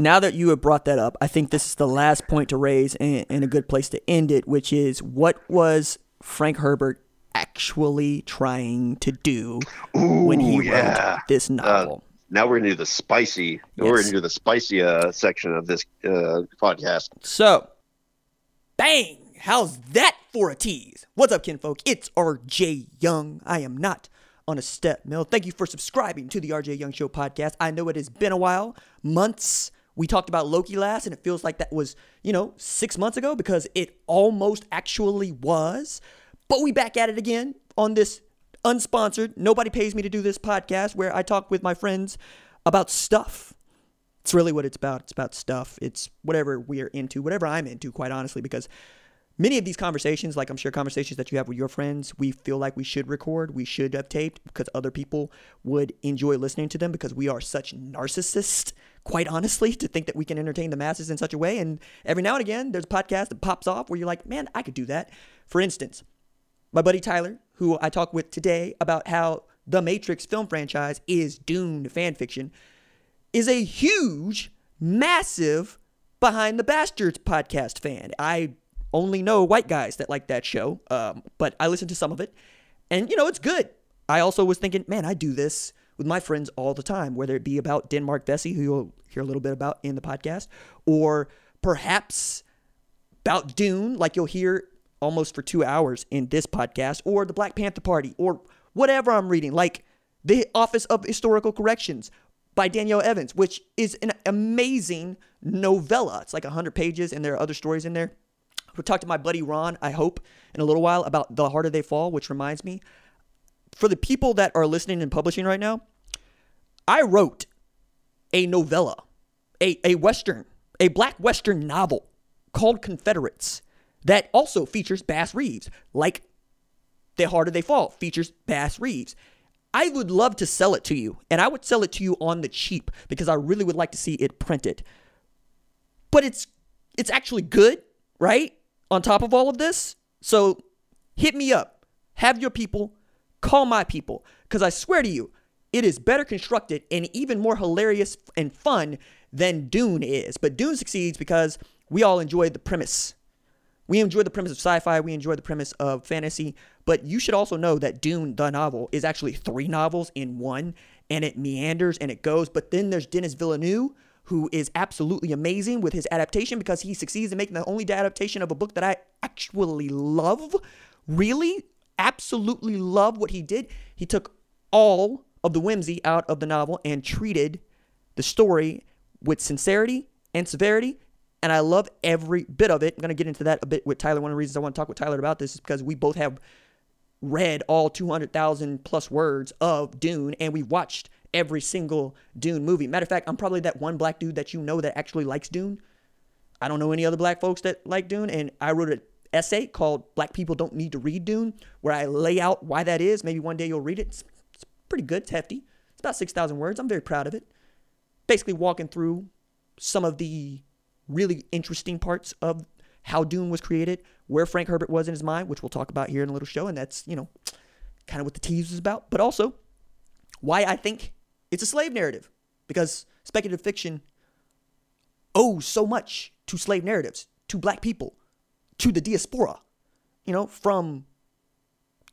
now that you have brought that up, I think this is the last point to raise and, and a good place to end it, which is what was Frank Herbert actually trying to do Ooh, when he yeah. wrote this Uh, novel? now we're into the spicy. We're Yes. into the spicy uh, section of this uh, podcast. So, bang! How's that for a tease? What's up, kinfolk? It's RJ Young. I am not on a step mill. Thank you for subscribing to the RJ Young Show podcast. I know it has been a while, months. We talked about Loki last, and it feels like that was, you know, six months ago because it almost actually was. But we back at it again on this unsponsored, nobody pays me to do this podcast where I talk with my friends about stuff. It's really what it's about. It's about stuff. It's whatever we're into, whatever I'm into, quite honestly, because many of these conversations, like I'm sure conversations that you have with your friends, we feel like we should record, we should have taped because other people would enjoy listening to them because we are such narcissists, quite honestly, to think that we can entertain the masses in such a way. And every now and again, there's a podcast that pops off where you're like, man, I could do that. For instance, my buddy Tyler, who I talked with today about how the Matrix film franchise is doomed fan fiction, is a huge, massive Behind the Bastards podcast fan. I only know white guys that like that show, um, but I listen to some of it, and you know it's good. I also was thinking, man, I do this with my friends all the time, whether it be about Denmark Vesey, who you'll hear a little bit about in the podcast, or perhaps about Dune, like you'll hear almost for two hours in this podcast, or the Black Panther Party, or whatever I'm reading, like The Office of Historical Corrections by Danielle Evans, which is an amazing novella. It's like 100 pages, and there are other stories in there. We'll talk to my buddy Ron, I hope, in a little while about The Harder They Fall, which reminds me, for the people that are listening and publishing right now, I wrote a novella, a, a Western, a black Western novel called Confederates that also features Bass Reeves, like The Harder They Fall features Bass Reeves. I would love to sell it to you, and I would sell it to you on the cheap because I really would like to see it printed. But it's it's actually good, right? On top of all of this. So hit me up. Have your people, call my people, because I swear to you, it is better constructed and even more hilarious and fun than Dune is. But Dune succeeds because we all enjoy the premise. We enjoy the premise of sci fi, we enjoy the premise of fantasy, but you should also know that Dune, the novel, is actually three novels in one, and it meanders and it goes. But then there's Denis Villeneuve, who is absolutely amazing with his adaptation because he succeeds in making the only adaptation of a book that I actually love. Really, absolutely love what he did. He took all of the whimsy out of the novel and treated the story with sincerity and severity. And I love every bit of it. I'm going to get into that a bit with Tyler. One of the reasons I want to talk with Tyler about this is because we both have read all 200,000 plus words of Dune and we watched every single Dune movie. Matter of fact, I'm probably that one black dude that you know that actually likes Dune. I don't know any other black folks that like Dune. And I wrote an essay called Black People Don't Need to Read Dune where I lay out why that is. Maybe one day you'll read it. It's, pretty good. It's hefty. It's about 6,000 words. I'm very proud of it. Basically, walking through some of the really interesting parts of how Dune was created, where Frank Herbert was in his mind, which we'll talk about here in a little show. And that's, you know, kind of what the tease is about. But also, why I think it's a slave narrative. Because speculative fiction owes so much to slave narratives, to black people, to the diaspora, you know, from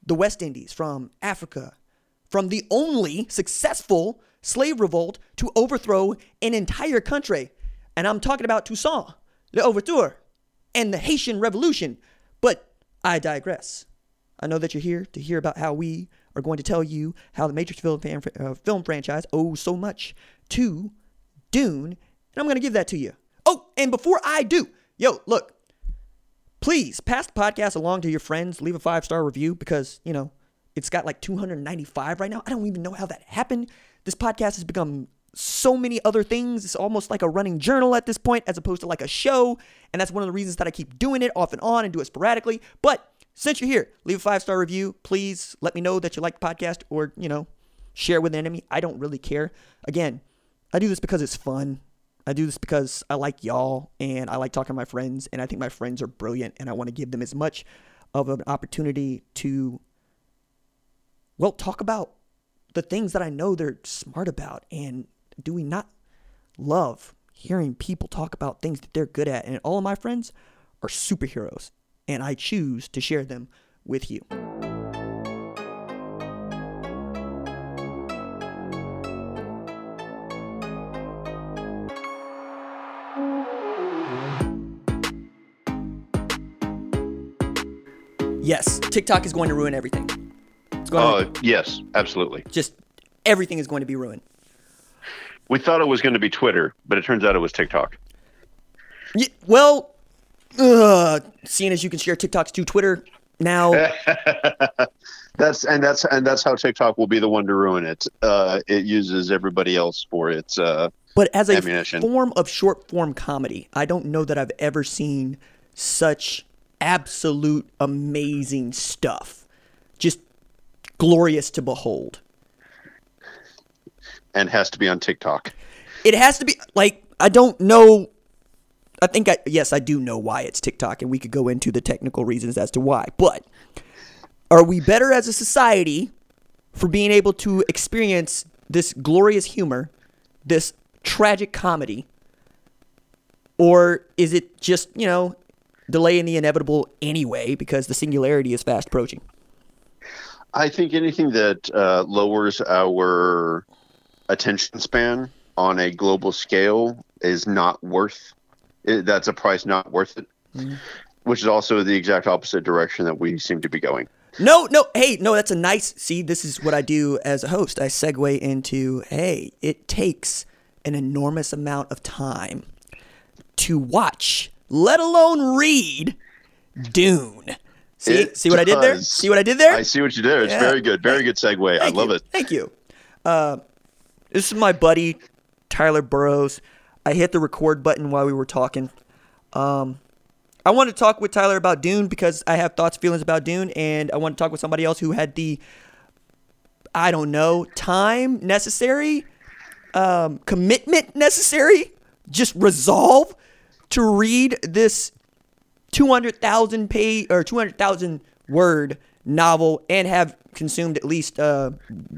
the West Indies, from Africa, from the only successful slave revolt to overthrow an entire country. And I'm talking about Toussaint, L'Ouverture, and the Haitian Revolution. But I digress. I know that you're here to hear about how we are going to tell you how the Matrix film, fan, uh, film franchise owes so much to Dune, and I'm going to give that to you. Oh, and before I do, yo, look, please pass the podcast along to your friends. Leave a five star review because, you know, it's got like 295 right now. I don't even know how that happened. This podcast has become so many other things. It's almost like a running journal at this point, as opposed to like a show. And that's one of the reasons that I keep doing it off and on and do it sporadically. But since you're here, leave a five star review. Please let me know that you like the podcast or, you know, share with an enemy. I don't really care. Again, I do this because it's fun. I do this because I like y'all and I like talking to my friends. And I think my friends are brilliant and I want to give them as much of an opportunity to, well, talk about the things that I know they're smart about. And do we not love hearing people talk about things that they're good at. And all of my friends are superheroes, and I choose to share them with you. Yes, TikTok is going to ruin everything. It's going Uh, yes, absolutely. just everything is going to be ruined. We thought it was going to be Twitter, but it turns out it was TikTok. Y- well, uh, seeing as you can share TikToks to Twitter now, That's and that's and that's how TikTok will be the one to ruin it. Uh, it uses everybody else for its. Uh, but as a Ammunition. form of short form comedy, I don't know that I've ever seen such absolute amazing stuff. Glorious to behold. and has to be on TikTok. It has to be like I don't know. I think I yes I do know why it's TikTok, and we could go into the technical reasons as to why. But are we better as a society for being able to experience this glorious humor, this tragic comedy, or is it just you know delaying the inevitable anyway because the singularity is fast approaching? I think anything that uh, lowers our attention span on a global scale is not worth. It, that's a price not worth it. Which is also the exact opposite direction that we seem to be going. No, no, hey, no, that's a nice. See, this is what I do as a host. I segue into, hey, it takes an enormous amount of time to watch, let alone read Dune. See, It see what I did there? See what I did there? I see what you did. It's Yeah. very good. Very good segue. I love you. it. Thank you. Uh, this is my buddy Tyler Burrows. I hit the record button while we were talking. Um, I want to talk with Tyler about Dune because I have thoughts, feelings about Dune, and I want to talk with somebody else who had the, I don't know, time necessary, um, commitment necessary, just resolve to read this 200,000 page or 200,000 word novel and have consumed at least uh,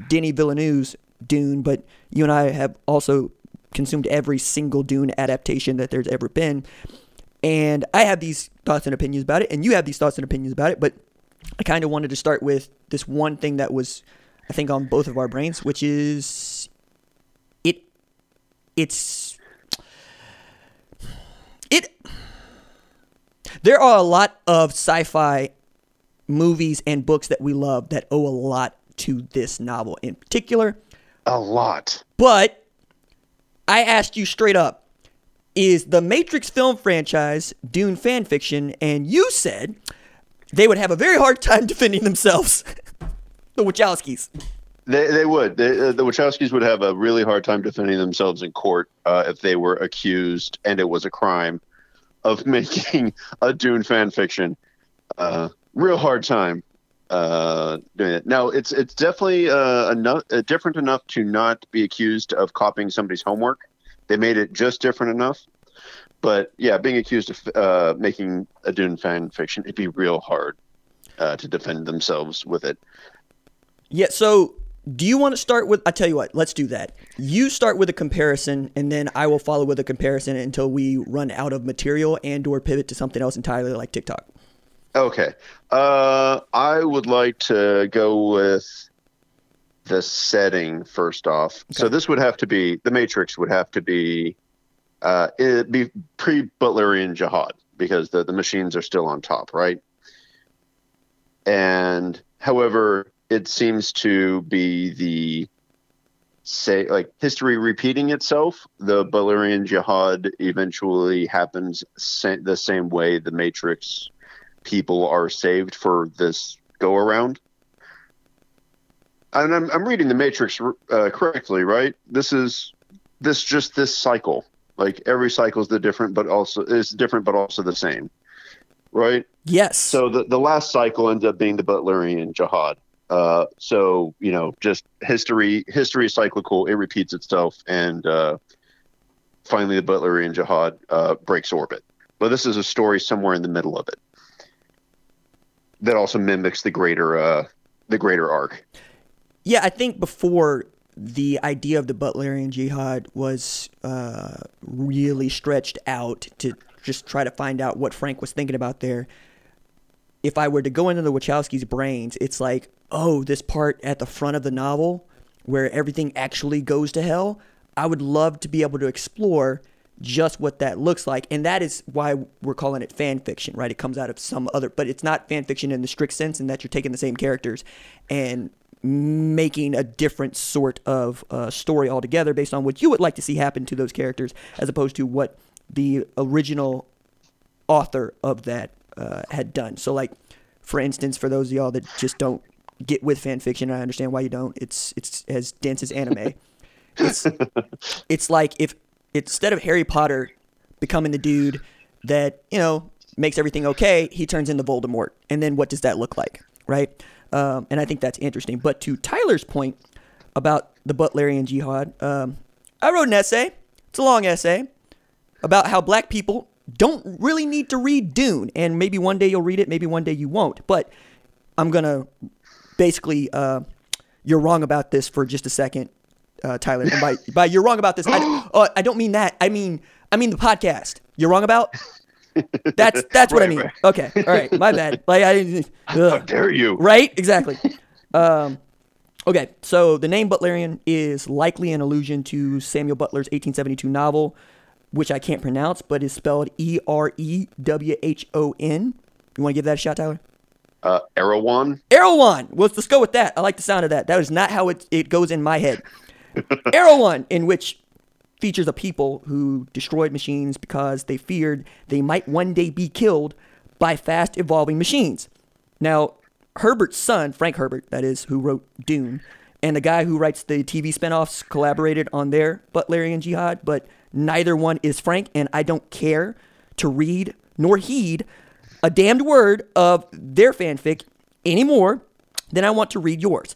Denis Villeneuve's Dune, but you and I have also consumed every single Dune adaptation that there's ever been. And I have these thoughts and opinions about it, and you have these thoughts and opinions about it, but I kind of wanted to start with this one thing that was, I think, on both of our brains, which is it. It's it. There are a lot of sci-fi movies and books that we love that owe a lot to this novel in particular. A lot. But I asked you straight up, is the Matrix film franchise Dune fan fiction? And you said they would have a very hard time defending themselves. the Wachowskis. They, they would. They, uh, the Wachowskis would have a really hard time defending themselves in court uh, if they were accused, and it was a crime, of making a Dune fan fiction. Uh, real hard time uh, doing it. Now, it's it's definitely uh, enough, uh, different enough to not be accused of copying somebody's homework. They made it just different enough. But yeah, being accused of uh, making a Dune fan fiction, it'd be real hard uh, to defend themselves with it. Yeah, so do you want to start with I tell you what, let's do that. You start with a comparison and then I will follow with a comparison until we run out of material and or pivot to something else entirely like TikTok. Okay. Uh, I would like to go with the setting first off. So this would have to be the Matrix would have to be uh, it be pre Butlerian jihad because the, the machines are still on top, right? And however, it seems to be the say like history repeating itself. The Butlerian jihad eventually happens sa- the same way the Matrix people are saved for this go around. And I'm, I'm reading the Matrix uh, correctly, right? This is this just this cycle. Like every cycle is the different, but also is different, but also the same, right? Yes. So the, the last cycle ends up being the Butlerian jihad. Uh, so you know, just history history is cyclical; it repeats itself, and uh, finally, the Butlerian jihad uh, breaks orbit. But this is a story somewhere in the middle of it that also mimics the greater uh, the greater arc. Yeah, I think before the idea of the Butlerian Jihad was uh, really stretched out to just try to find out what Frank was thinking about there. If I were to go into the Wachowskis' brains, it's like, oh, this part at the front of the novel where everything actually goes to hell. I would love to be able to explore just what that looks like. And that is why we're calling it fan fiction, right? It comes out of some other, but it's not fan fiction in the strict sense in that you're taking the same characters and making a different sort of uh, story altogether based on what you would like to see happen to those characters as opposed to what the original author of that uh, had done. So, like, for instance, for those of y'all that just don't get with fan fiction, I understand why you don't. It's it's as dense as anime. it's it's like if instead of Harry Potter becoming the dude that you know makes everything okay, he turns into Voldemort, and then what does that look like, right? Um, and I think that's interesting. But to Tyler's point about the Butlerian Jihad, um, I wrote an essay. It's a long essay about how black people don't really need to read Dune, and maybe one day you'll read it, maybe one day you won't. But I'm gonna basically, uh, you're wrong about this for just a second, uh, Tyler. And by, by you're wrong about this, I, uh, I don't mean that. I mean I mean the podcast. You're wrong about. That's that's what I mean. right. Okay, all right, my bad. Like I, How ugh. dare you? right? Exactly. Um, okay, so the name Butlerian is likely an allusion to Samuel Butler's 1872 novel, which I can't pronounce, but is spelled E R E W H O N. You want to give that a shot, Tyler? Uh, Erewhon. Erewhon. Well, let's go with that. I like the sound of that. That is not how it, it goes in my head. Erewhon, in which features a people who destroyed machines because they feared they might one day be killed by fast evolving machines. Now, Herbert's son, Frank Herbert, that is, who wrote Dune, and the guy who writes the TV spinoffs collaborated on their Butlerian Jihad, but neither one is Frank, and I don't care to read nor heed a damned word of their fanfic anymore than I want to read yours.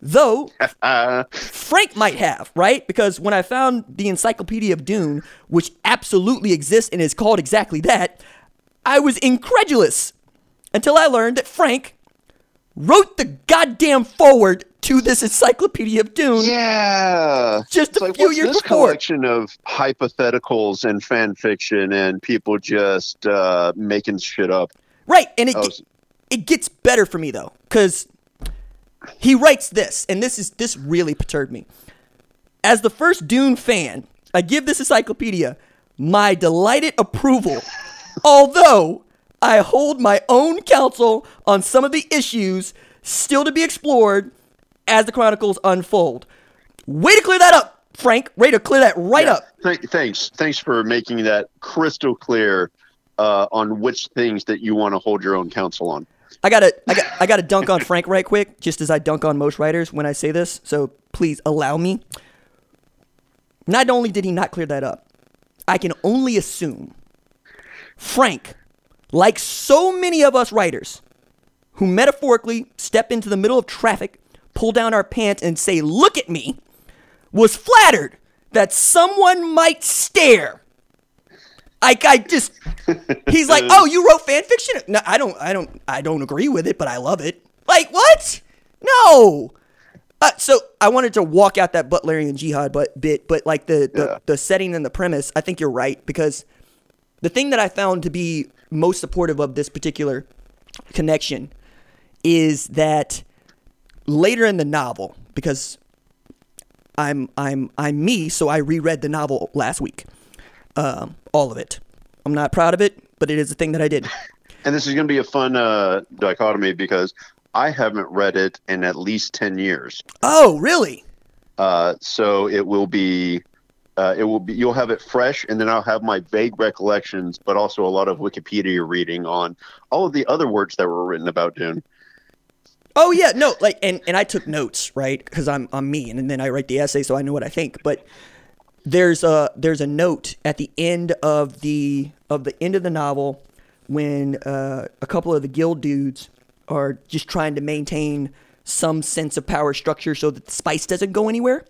Though Frank might have, right? Because when I found the Encyclopedia of Dune, which absolutely exists and is called exactly that, I was incredulous until I learned that Frank wrote the goddamn forward to this Encyclopedia of Dune. yeah. Just It's a like, few years this before. collection of hypotheticals and fan fiction and people just uh, making shit up. Right, and it ge- it gets better for me though, because he writes this, and this is this really perturbed me. As the first Dune fan, I give this encyclopedia my delighted approval, although I hold my own counsel on some of the issues still to be explored as the chronicles unfold. Way to clear that up, Frank. Way to clear that right Yeah. up. Th- thanks. Thanks for making that crystal clear uh, on which things that you want to hold your own counsel on. I gotta, I got, I gotta dunk on Frank right quick, just as I dunk on most writers when I say this. So please allow me. Not only did he not clear that up, I can only assume Frank, like so many of us writers, who metaphorically step into the middle of traffic, pull down our pants, and say, "Look at me," was flattered that someone might stare. I, I just he's like, oh, you wrote fan fiction? No, I don't, I don't, I don't agree with it, but I love it. Like what? No. Uh, so I wanted to walk out that Butlerian jihad but bit, but like the the, Yeah. the setting and the premise, I think you're right because the thing that I found to be most supportive of this particular connection is that later in the novel, because I'm I'm I'm me, so I reread the novel last week, um, all of it. I'm not proud of it, but it is a thing that I did. And this is going to be a fun uh, dichotomy because I haven't read it in at least 10 years. Oh, really? Uh, so it will be. Uh, it will be. You'll have it fresh, and then I'll have my vague recollections, but also a lot of Wikipedia reading on all of the other words that were written about Dune. Oh yeah, no, like and and I took notes, right? Because I'm I'm me, and then I write the essay, so I know what I think. But there's a there's a note at the end of the of the end of the novel when uh, a couple of the guild dudes are just trying to maintain some sense of power structure so that the spice doesn't go anywhere.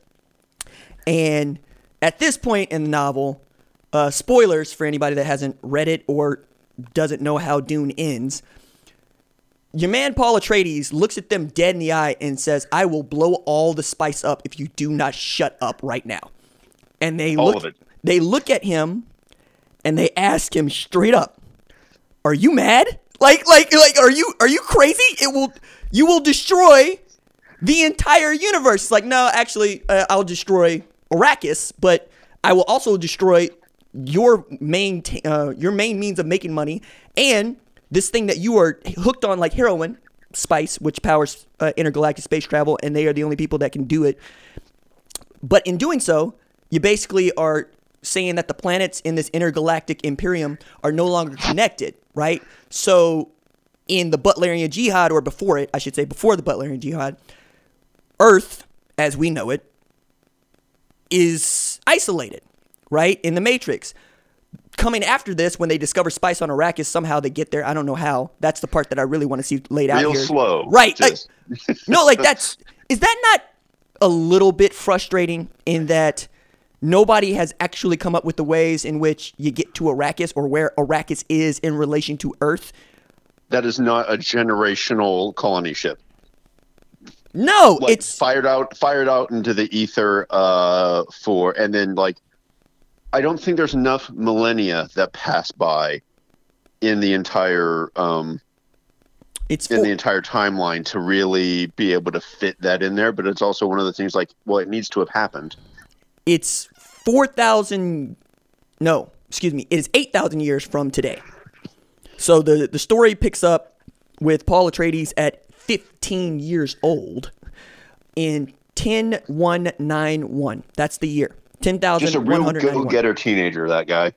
And at this point in the novel, uh, spoilers for anybody that hasn't read it or doesn't know how Dune ends your man Paul Atreides looks at them dead in the eye and says, "I will blow all the spice up if you do not shut up right now." And they All look they look at him and they ask him straight up, "Are you mad? Like like like are you are you crazy? It will you will destroy the entire universe." It's like, "No, actually, uh, I'll destroy Arrakis, but I will also destroy your main t- uh, your main means of making money and this thing that you are hooked on like heroin spice which powers uh, intergalactic space travel and they are the only people that can do it but in doing so you basically are saying that the planets in this intergalactic imperium are no longer connected right so in the butlerian jihad or before it i should say before the butlerian jihad earth as we know it is isolated, right? In the Matrix. Coming after this, when they discover spice on Arrakis, somehow they get there. I don't know how. That's the part that I really want to see laid out Real here. slow. right? like- Just- no, like that's is that not a little bit frustrating in that nobody has actually come up with the ways in which you get to Arrakis or where Arrakis is in relation to Earth? that is not a generational colony ship. No, Like it's fired out, fired out into the ether uh, for, and then like, I don't think there's enough millennia that pass by in the entire um, it's in for- the entire timeline to really be able to fit that in there. But it's also one of the things like, well, it needs to have happened. it's 4,000 no, excuse me, it is 8,000 years from today. So the the story picks up with Paul Atreides at 15 years old in 10191. That's the year. Just a real 10,191. go-getter teenager, that guy.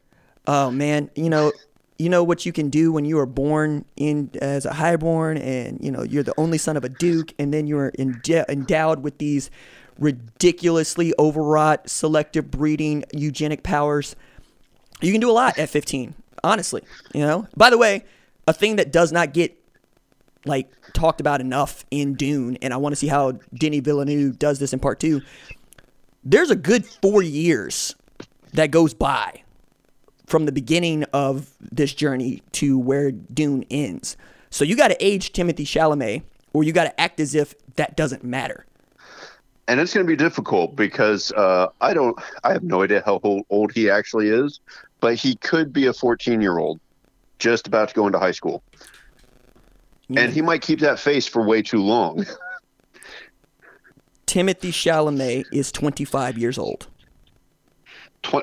Oh man, you know, you know what you can do when you are born in as a highborn, and you know you're the only son of a duke, and then you're endowed with these ridiculously overwrought selective breeding eugenic powers. You can do a lot at 15, honestly. You know. By the way, a thing that does not get like talked about enough in Dune, and I want to see how Denis Villeneuve does this in part two. There's a good four years that goes by from the beginning of this journey to where Dune ends. So you got to age Timothée Chalamet, or you got to act as if that doesn't matter. and it's going to be difficult because uh, I don't, I have no idea how old, old he actually is, but he could be a 14 year old just about to go into high school, and he might keep that face for way too long. Timothée Chalamet is 25 years old. Tw-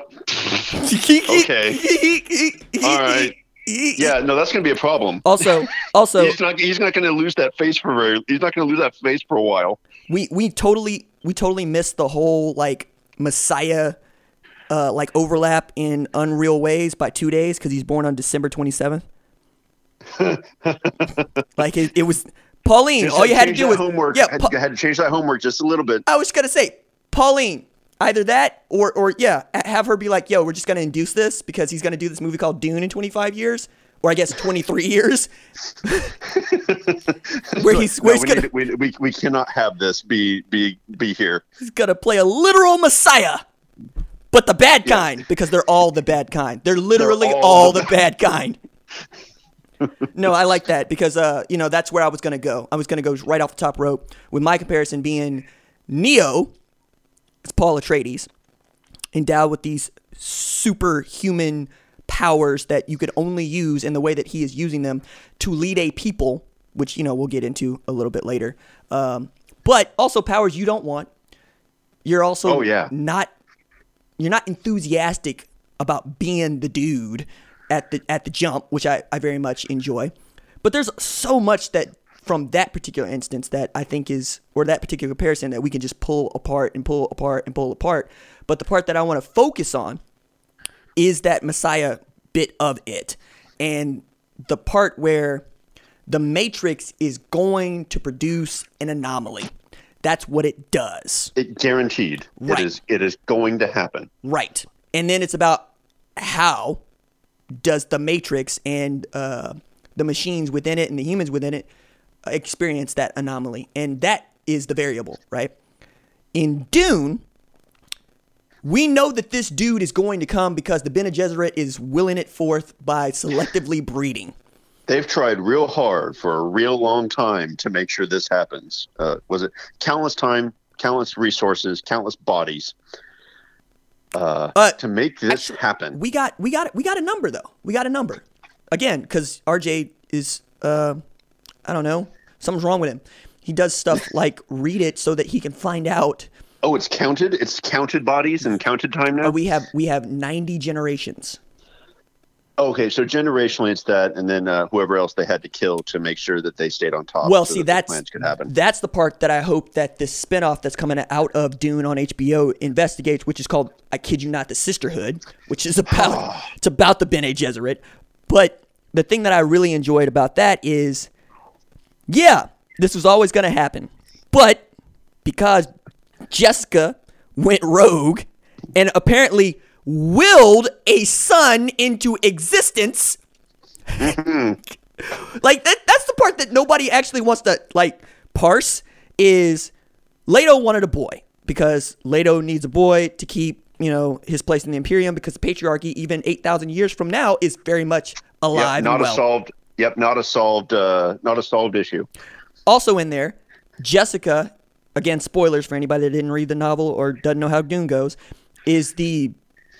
Okay. All right. yeah, no, that's going to be a problem. Also, also, he's not, he's not going to lose that face for very, he's not going to lose that face for a while. we we totally we totally missed the whole like Messiah uh like overlap in unreal ways by 2 days cuz he's born on December 27th. like it, it was Pauline, Just all you had to do was homework. Yeah, had, Pa- had to change that homework just a little bit. I was going to say Pauline, either that or or yeah, have her be like, "Yo, we're just going to induce this because he's going to do this movie called Dune in 25 years." Or I guess 23 years, where he's where No, he's we, gonna we, we, we cannot have this be be be here. he's gonna play a literal messiah, but the bad kind because they're all the bad kind. They're literally all all, the the bad kind. no, I like that because uh, you know that's where I was gonna go. I was gonna go right off the top rope with my comparison being Neo, it's Paul Atreides, endowed with these superhuman powers that you could only use in the way that he is using them to lead a people, which you know we'll get into a little bit later. Um, but also powers you don't want. You're also Oh, yeah. not you're not enthusiastic about being the dude at the at the jump, which I, I very much enjoy. But there's so much that from that particular instance that I think is or that particular comparison that we can just pull apart and pull apart and pull apart. But the part that I want to focus on is that Messiah bit of it. And the part where the Matrix is going to produce an anomaly. That's what it does. It guaranteed. Right. It is it is going to happen. Right. And then it's about how does the Matrix and uh, the machines within it and the humans within it experience that anomaly. And that is the variable, right? In Dune, we know that this dude is going to come because the Bene Gesserit is willing it forth by selectively breeding. They've tried real hard for a real long time to make sure this happens. Uh, was it countless time, countless resources, countless bodies uh, Uh, to make this actually, happen? We got we got we got a number though. We got a number. Again, because RJ is uh I don't know, something's wrong with him. He does stuff like read it so that he can find out. Oh, it's counted. It's counted bodies and counted time now. We have we have ninety generations. Okay, so generationally, it's that, and then uh, whoever else they had to kill to make sure that they stayed on top. Well, so see, that that's could happen. that's the part that I hope that this spinoff that's coming out of Dune on HBO investigates, which is called "I kid you not, the Sisterhood," which is about it's about the Bene Gesserit. But the thing that I really enjoyed about that is, yeah, this was always going to happen, but because Jessica went rogue and apparently willed a son into existence like that that's the part that nobody actually wants to like parse is Leto wanted a boy because Leto needs a boy to keep, you know, his place in the Imperium because the patriarchy even 8,000 years from now is very much alive Yep, not and well. a solved. Yep, not a solved. Uh, not a solved issue. Also in there, Jessica, again spoilers for anybody that didn't read the novel or doesn't know how Dune goes, is the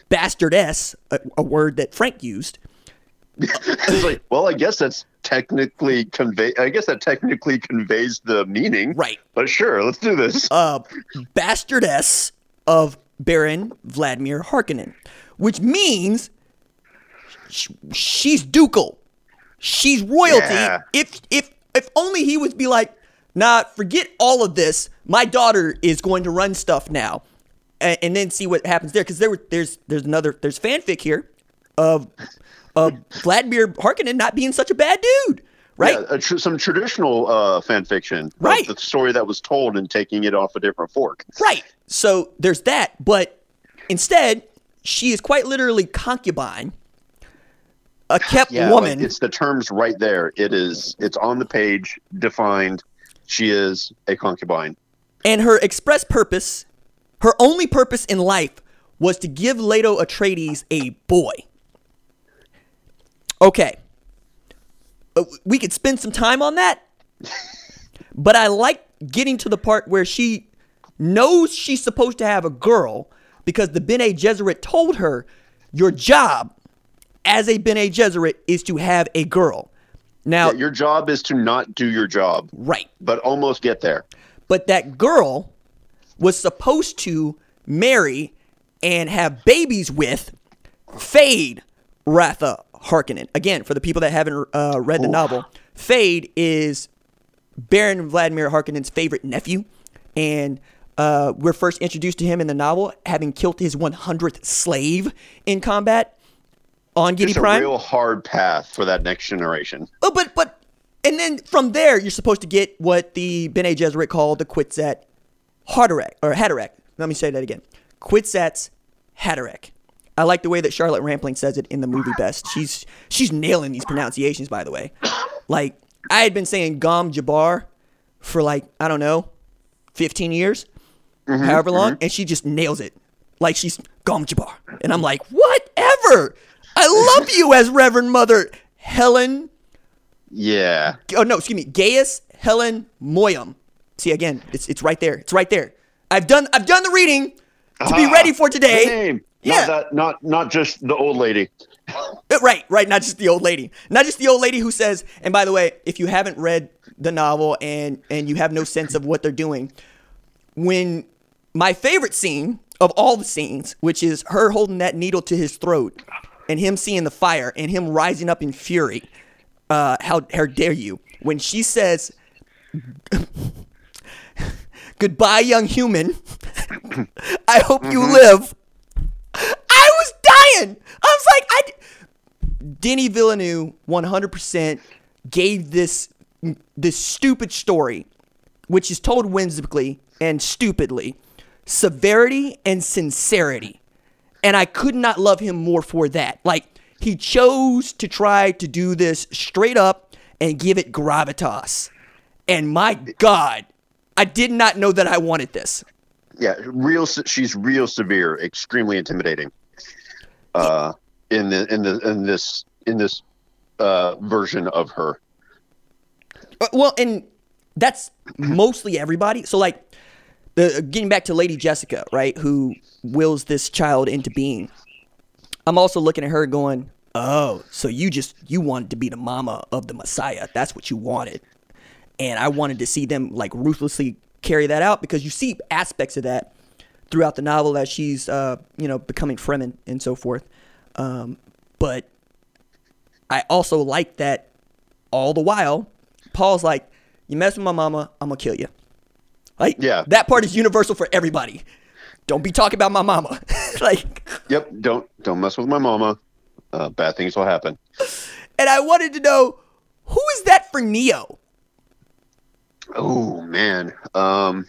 bastardess, a, a word that Frank used. it's like, well, I guess that's technically convey. I guess that technically conveys the meaning. Right. But sure, let's do this. uh, bastardess of Baron Vladimir Harkonnen, which means sh- she's ducal, she's royalty. Yeah. If if if only he would be like, nah, forget all of this. My daughter is going to run stuff now, and, and then see what happens there. Because there were there's there's another there's fanfic here of of Vladimir Harkonnen not being such a bad dude, right? Yeah, tr- some traditional uh, fan fiction. Right. The story that was told and taking it off a different fork. Right. So there's that, but instead, she is quite literally concubine, a kept Yeah, woman. like, it's the terms right there. It is. It's on the page, defined. She is a concubine. and her express purpose, her only purpose in life, was to give Leto Atreides a boy. Okay. Uh, We could spend some time on that, but I like getting to the part where she knows she's supposed to have a girl because the Bene Gesserit told her, Your job as a Bene Gesserit is to have a girl. Now, Your job is to not do your job, right. but almost get there. But that girl was supposed to marry and have babies with Fade Ratha Harkonnen. Again, for the people that haven't uh, read the novel, Feyd is Baron Vladimir Harkonnen's favorite nephew, and uh, we're first introduced to him in the novel having killed his 100th slave in combat on Giedi Prime. It's a real hard path for that next generation. Oh, but but and then from there you're supposed to get what the Bene Gesserit call the Kwisatz Haderach or Haderach. Let me say that again. Kwisatz Haderach. I like the way that Charlotte Rampling says it in the movie best. She's she's nailing these pronunciations by the way. Like I had been saying Gom Jabbar for like I don't know, 15 years, mm-hmm. however long, mm-hmm. and she just nails it. Like she's Gom Jabbar, and I'm like, whatever. I love you as Reverend Mother Helen Yeah. oh no, excuse me, Gaius Helen Mohiam. See again, it's it's right there. It's right there. I've done I've done the reading to be ready for today. Yeah. Not that. Not not just the old lady. Uh, Right, right, not just the old lady. Not just the old lady who says, and by the way, if you haven't read the novel and and you have no sense of what they're doing, when my favorite scene of all the scenes, which is her holding that needle to his throat and him seeing the fire and him rising up in fury. Uh, how how dare you? When she says, "Goodbye, young human. I hope you mm-hmm. live." I was dying. I was like, I. Denis Villeneuve 100% gave this this stupid story, which is told whimsically and stupidly, severity and sincerity. And I could not love him more for that. Like, he chose to try to do this straight up and give it gravitas. And my God, I did not know that I wanted this. Yeah, real. She's real severe, extremely intimidating. Uh, in the in the in this in this uh, version of her. Uh, well, and that's mostly everybody. So like, the, getting back to Lady Jessica, right, who wills this child into being. I'm also looking at her going, "Oh, so you just you wanted to be the mama of the Messiah. That's what you wanted." And I wanted to see them like ruthlessly carry that out because you see aspects of that throughout the novel as she's uh, you know becoming Fremen and so forth. Um, but I also like that all the while Paul's like, "You mess with my mama, I'm gonna kill you." Like, Yeah. that part is universal for everybody. Don't be talking about my mama. like, Yep. Don't don't mess with my mama. Uh, bad things will happen. and I wanted to know who is that for Neo? Oh man. Um,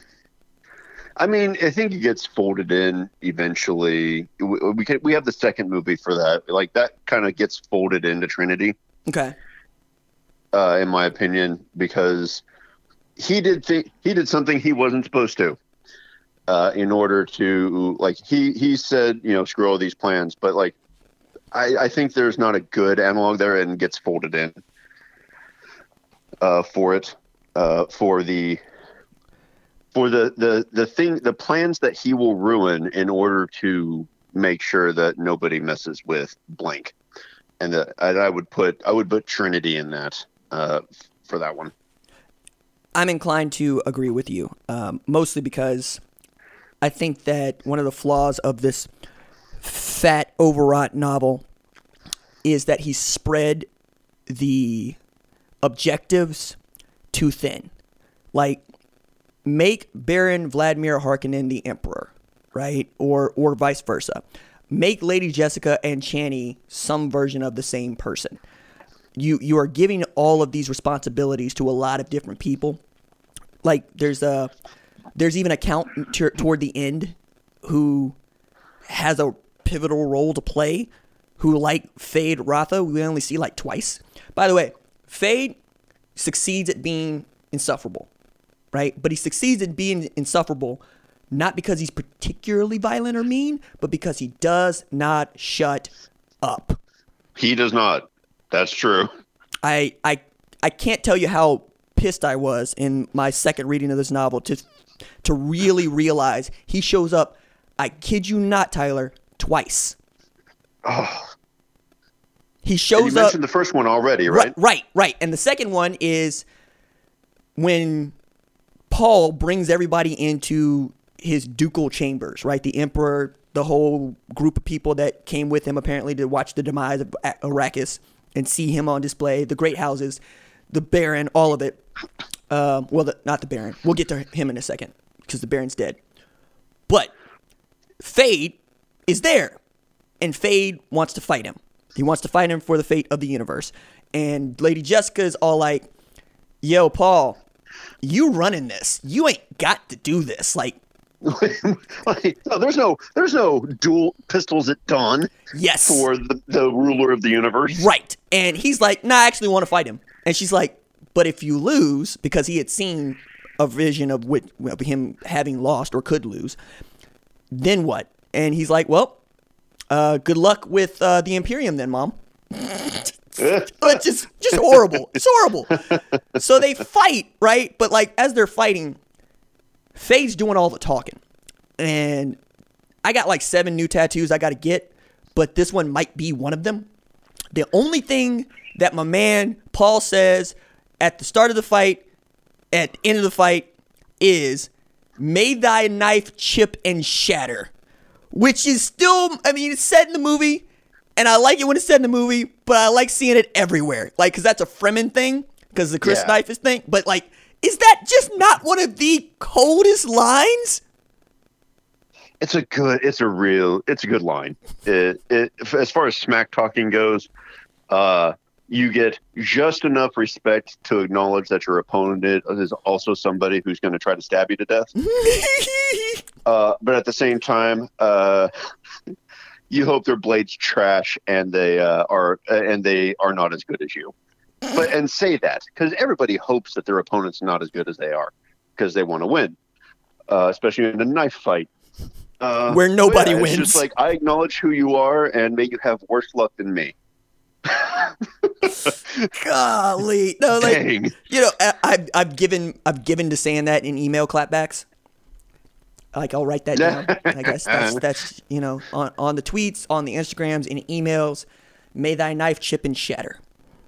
I mean, I think it gets folded in eventually. We we, can, we have the second movie for that. Like that kind of gets folded into Trinity. Okay. uh, in my opinion, because he did think he did something he wasn't supposed to. Uh, in order to like he he said you know screw all these plans, but like I I think there's not a good analog there and gets folded in uh, for it uh, for the for the the the thing the plans that he will ruin in order to make sure that nobody messes with blank and, and I would put I would put Trinity in that uh, for that one. I'm inclined to agree with you, um, mostly because I think that one of the flaws of this fat, overwrought novel is that he spread the objectives too thin. Like, make Baron Vladimir Harkonnen the Emperor, right? Or or vice versa. Make Lady Jessica and Chani some version of the same person. You you are giving all of these responsibilities to a lot of different people. Like there's a there's even a count t- toward the end who has a pivotal role to play. Who like Feyd-Rautha? we only see like twice. By the way, Feyd succeeds at being insufferable, right? But he succeeds at being insufferable not because he's particularly violent or mean, but because he does not shut up. He does not. That's true. I I I can't tell you how pissed I was in my second reading of this novel to to really realize he shows up. I kid you not, Tyler, twice. Oh, He and shows you up. mentioned the first one already, right? Right, right, right. And the second one is when Paul brings everybody into his ducal chambers, right? The emperor, the whole group of people that came with him apparently to watch the demise of Arrakis and see him on display, the great houses, the baron, all of it. Um, well, the, not the baron. We'll get to him in a second because the baron's dead. But Feyd is there, and Feyd wants to fight him. He wants to fight him for the fate of the universe. And Lady Jessica is all like, "Yo, Paul, you running this? You ain't got to do this. Like, like, no, there's no there's no dual pistols at dawn yes, for the, the ruler of the universe. right." And he's like, "Nah, I actually want to fight him." And she's like, "But if you lose, because he had seen a vision of, which, of him having lost or could lose, then what?" And he's like, "Well." Uh, good luck with uh, the Imperium, then, Mom. It's just just horrible. It's horrible. So they fight, right? But like as they're fighting, Feyd's doing all the talking. And I got like seven new tattoos I gotta get, but this one might be one of them. The only thing that my man Paul says at the start of the fight, at the end of the fight, is may thy knife chip and shatter. Which is still I mean, it's said in the movie, and I like it when it's said in the movie, but I like seeing it everywhere. Like, cause that's a Fremen thing, cause the crys Yeah. knife is thing. But like, is that just not one of the coldest lines? It's a good. It's a real. It's a good line. It, it, as far as smack talking goes, uh, you get just enough respect to acknowledge that your opponent is also somebody who's going to try to stab you to death. Uh, but at the same time, uh, you hope their blades trash and they uh, are and they are not as good as you. But and say that because everybody hopes that their opponent's not as good as they are because they want to win, uh, especially in a knife fight. Uh, Where nobody it's wins. just like I acknowledge who you are and may you have worse luck than me. Golly, no, like Dang. you know, I, I've I've given I've given to saying that in email clapbacks. Like I'll write that down. I guess that's that's you know on on the tweets, on the Instagrams, in emails. May thy knife chip and shatter.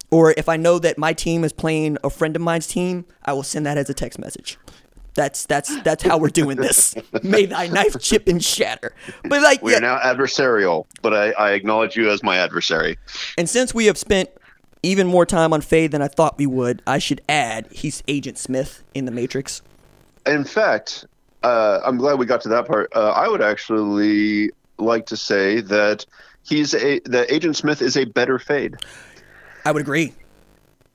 Or if I know that my team is playing a friend of mine's team, I will send that as a text message. That's that's that's how we're doing this. May thy knife chip and shatter. But like, We yeah, are now adversarial, but I, I acknowledge you as my adversary. and since we have spent even more time on Feyd than I thought we would, I should add he's Agent Smith in the Matrix. In fact, uh, I'm glad we got to that part. Uh, I would actually like to say that he's a that Agent Smith is a better Feyd. I would agree.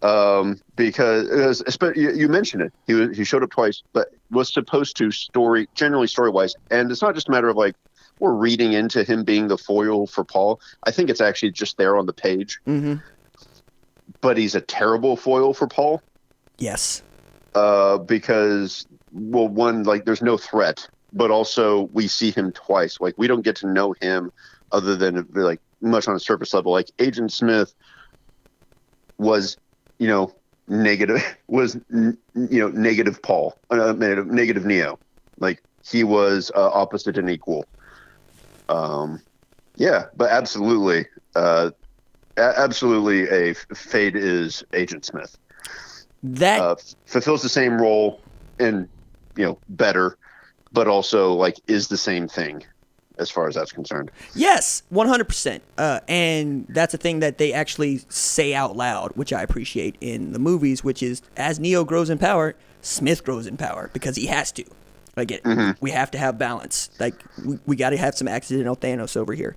um, because it was, espe- you, you mentioned it. He was, he showed up twice, but was supposed to story generally story wise, and it's not just a matter of like we're reading into him being the foil for Paul. I think it's actually just there on the page, Mm-hmm. but he's a terrible foil for Paul Yes. uh, because well, one like there's no threat, but also we see him twice. Like we don't get to know him other than like much on a surface level. Like Agent Smith was, you know, negative was you know negative Paul, uh, negative, negative Neo. Like he was uh, opposite and equal. Um, yeah, but absolutely, uh, a- absolutely, a f- Feyd is Agent Smith That uh, fulfills the same role and you know better, but also like is the same thing as far as that's concerned. yes, one hundred percent. Uh, and that's a thing that they actually say out loud, which I appreciate in the movies. Which is as Neo grows in power, Smith grows in power because he has to. Like it, we have to have balance. Like we, we got to have some accidental Thanos over here.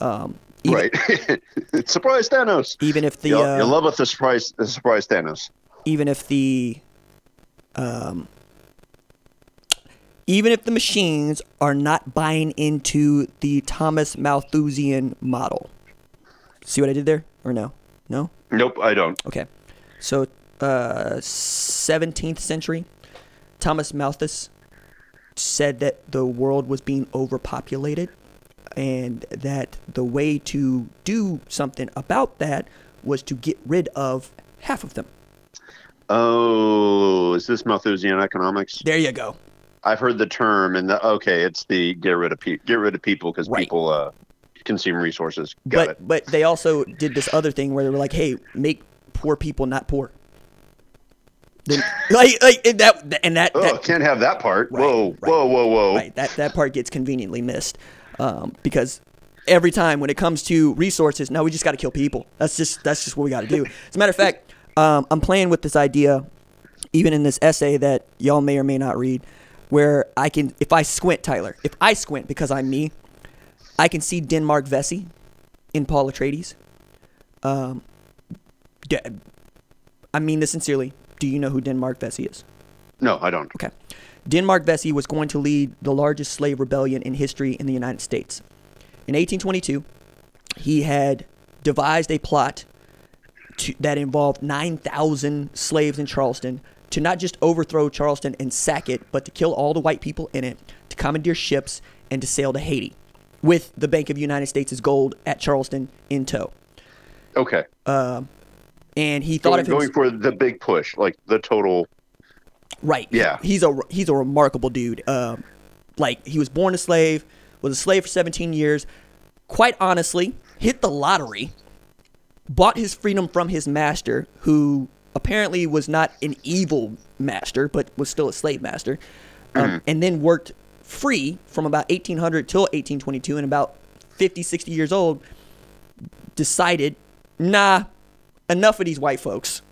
Um, even, right? surprise Thanos. Even if the you, uh, you love it the surprise the surprise Thanos. even if the um even if the machines are not buying into the Thomas Malthusian model. See what I did there? Or no? No? Nope, I don't. Okay. So uh 17th century Thomas Malthus said that the world was being overpopulated and that the way to do something about that was to get rid of half of them. Oh, is this Malthusian economics? There you go. I've heard the term, and the, okay, it's the get rid of pe- get rid of people because Right. people uh, consume resources. Got but it. but they also did this other thing where they were like, "Hey, make poor people not poor." Then, like like and that and that, Oh, that can't have that part. Right, whoa, right. whoa, whoa, whoa. right that that part gets conveniently missed um, because every time when it comes to resources, no, we just got to kill people. That's just that's just what we got to do. As a matter of fact, um, I'm playing with this idea, even in this essay that y'all may or may not read, where I can, if I squint, Tyler, if I squint because I'm me, I can see Denmark Vesey in Paul Atreides. Um, I mean this sincerely. Do you know who Denmark Vesey is? No, I don't. Okay. Denmark Vesey was going to lead the largest slave rebellion in history in the United States. In 1822, he had devised a plot to, that involved 9,000 slaves in Charleston to not just overthrow Charleston and sack it, but to kill all the white people in it, to commandeer ships, and to sail to Haiti with the Bank of the United States' gold at Charleston in tow. Okay. And he thought Going, of him going for the big push, like the total. Right. Yeah. He's a he's a remarkable dude. Um, like he was born a slave, was a slave for 17 years. Quite honestly, hit the lottery, bought his freedom from his master, who apparently was not an evil master, but was still a slave master, um, and then worked free from about 1800 till 1822, and about 50, 60 years old, decided, nah, enough of these white folks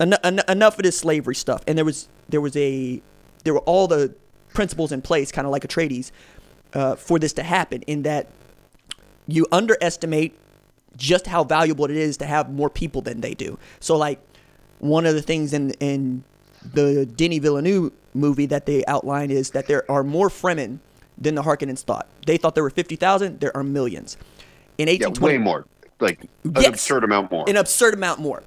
en- en- enough of this slavery stuff. And there was there was a there were all the principles in place, kind of like Atreides, uh, for this to happen. In that you underestimate just how valuable it is to have more people than they do. So like one of the things in in the Denis Villeneuve movie that they outline is that there are more Fremen than the Harkonnens thought. They thought there were fifty thousand. There are millions. In Yeah, 1820, way more. Like an Yes. absurd amount more. an absurd amount more.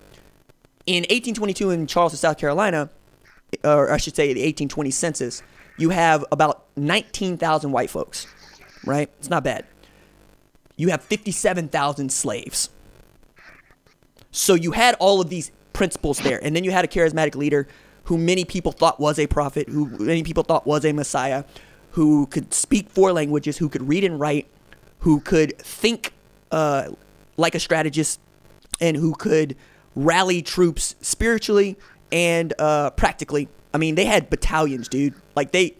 In 1822 in Charleston, South Carolina, uh, or I should say the 1820 census, you have about 19,000 white folks, right? It's not bad. You have 57,000 slaves. So you had all of these principles there, and then you had a charismatic leader who many people thought was a prophet, who many people thought was a Messiah, who could speak four languages, who could read and write, who could think uh, like a strategist, and who could rally troops spiritually and uh, practically. I mean, they had battalions, dude. Like they,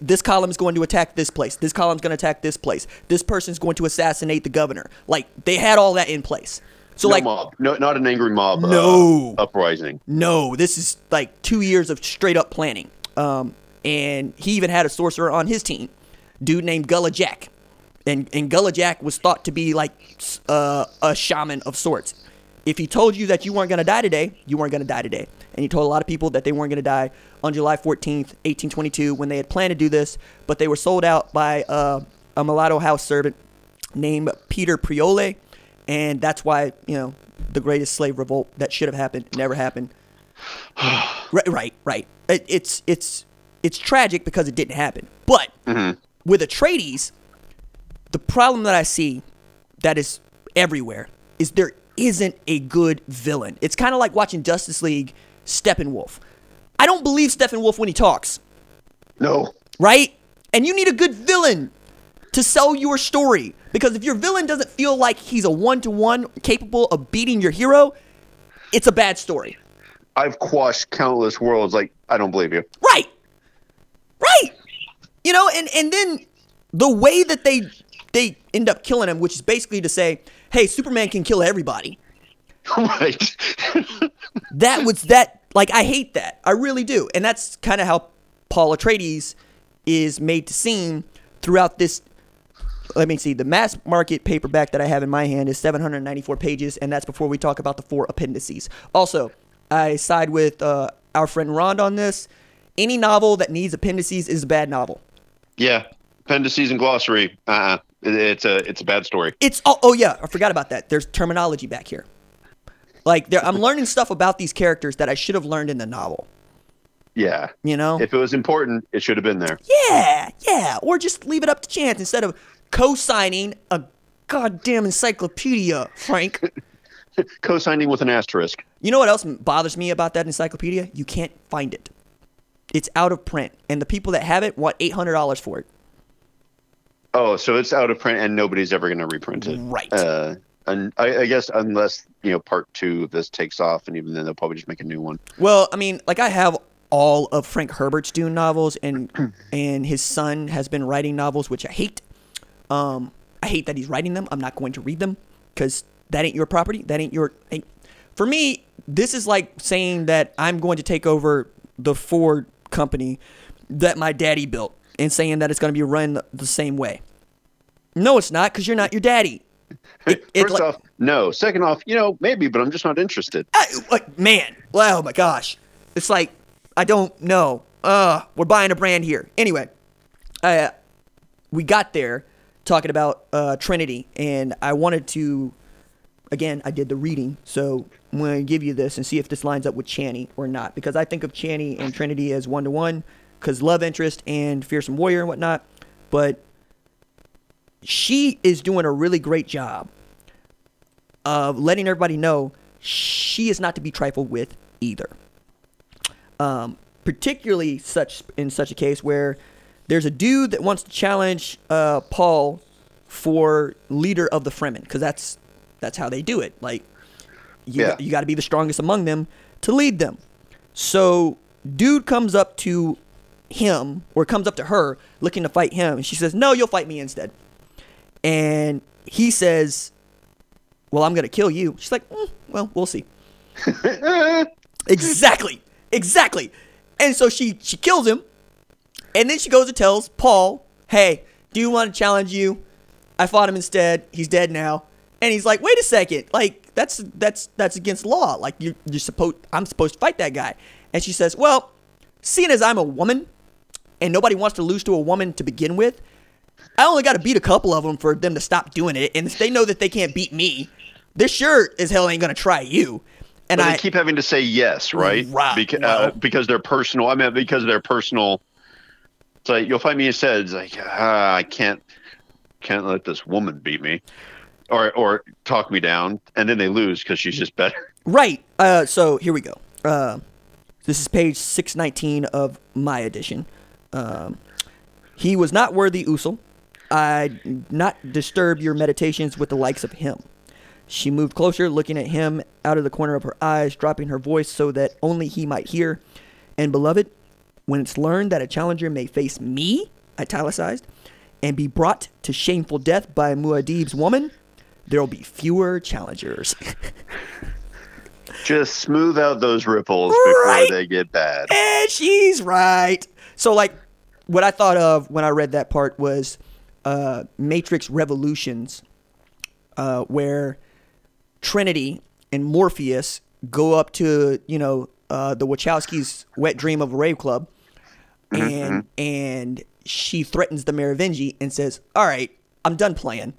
this column is going to attack this place. This column's going to attack this place. This person's going to assassinate the governor. Like they had all that in place. So no like, mob, no, not an angry mob. uh, No. uprising. no, this is like two years of straight up planning. Um, and he even had a sorcerer on his team, dude named Gullah Jack, and and Gullah Jack was thought to be like uh, a shaman of sorts. If he told you that you weren't gonna die today, you weren't gonna die today, and he told a lot of people that they weren't gonna die on July 14th, 1822, when they had planned to do this, but they were sold out by uh, a mulatto house servant named Peter Prioleau, and that's why you know the greatest slave revolt that should have happened never happened. right, right, right. It, it's it's it's tragic because it didn't happen. But mm-hmm. with Atreides, the problem that I see that is everywhere is there isn't a good villain. It's kind of like watching Justice League Steppenwolf. I don't believe Steppenwolf when he talks No. right? And you need a good villain to sell your story. Because if your villain doesn't feel like he's a one to one capable of beating your hero, it's a bad story. I've quashed countless worlds. Like, I don't believe you. Right. Right. You know, and, and then the way that they they end up killing him, which is basically to say, hey, Superman can kill everybody. right. That was that like I hate that. I really do. And that's kind of how Paul Atreides is made to seem throughout this let me see. The mass market paperback that I have in my hand is 794 pages, and that's before we talk about the four appendices. Also, I side with uh, our friend Rond on this. Any novel that needs appendices is a bad novel. yeah. Appendices and glossary. Uh-uh. It's a it's a bad story. It's oh, oh yeah, I forgot about that. There's terminology back here. Like there, I'm learning stuff about these characters that I should have learned in the novel. Yeah. You know? If it was important, it should have been there. Yeah, yeah. Or just leave it up to chance instead of co-signing a goddamn encyclopedia, Frank. Co-signing with an asterisk. you know what else bothers me about that encyclopedia? You can't find it. It's out of print, and the people that have it want eight hundred dollars for it. Oh, so it's out of print and nobody's ever going to reprint it. Right. Uh, and I, I guess unless you know part two of this takes off, and even then they'll probably just make a new one. Well, I mean, like I have all of Frank Herbert's Dune novels, and and his son has been writing novels, which I hate. Um, I hate that he's writing them. I'm not going to read them because that ain't your property. That ain't your. Ain't. For me, this is like saying that I'm going to take over the Ford company that my daddy built, and saying that it's going to be run the, same way. No, it's not because you're not your daddy. It- it First like- off, no. Second off, you know maybe, but I'm just not interested. I, like man, oh my gosh, it's like I don't know. Uh, we're buying a brand here. Anyway, uh, we got there talking about uh, Trinity, and I wanted to. Again, I did the reading, so I'm going to give you this and see if this lines up with Chani or not. Because I think of Chani and Trinity as one to one, because love interest and fearsome warrior and whatnot. But she is doing a really great job of letting everybody know she is not to be trifled with either. Um, particularly such in such a case where there's a dude that wants to challenge uh, Paul for leader of the Fremen because that's that's how they do it. Like you, Yeah. you got to be the strongest among them to lead them. So dude comes up to him or comes up to her looking to fight him, and she says, "No, you'll fight me instead." And he says, "Well, I'm gonna kill you." She's like, "Mm, "Well, we'll see." exactly, exactly. And so she she kills him, and then she goes and tells Paul, "Hey, do you want to challenge you? I fought him instead. He's dead now." And he's like, "Wait a second, like that's that's that's against law. Like you you're supposed I'm supposed to fight that guy." And she says, "Well, seeing as I'm a woman, and nobody wants to lose to a woman to begin with." I only got to beat a couple of them for them to stop doing it, and if they know that they can't beat me, this sure as hell ain't gonna try you. And But I keep having to say yes, right? Right, Beca- uh, because they're personal. I mean, because they're personal. Like you'll find me instead. It's like ah, I can't, can't let this woman beat me, or or talk me down, and then they lose because she's just better. Right. Uh, so here we go. Uh, this is page 619 of my edition. Um, he was not worthy, Usul. I not disturb your meditations with the likes of him. She moved closer, looking at him out of the corner of her eyes, dropping her voice so that only he might hear. And beloved, when it's learned that a challenger may face me, italicized, and be brought to shameful death by Muad'Dib's woman, there'll be fewer challengers. Just smooth out those ripples Right. before they get bad. and she's right. So, like, what I thought of when I read that part was uh, Matrix Revolutions, uh, where Trinity and Morpheus go up to, you know, uh, the Wachowskis' wet dream of a rave club, and and she threatens the Merovingi and says, "All right, I'm done playing.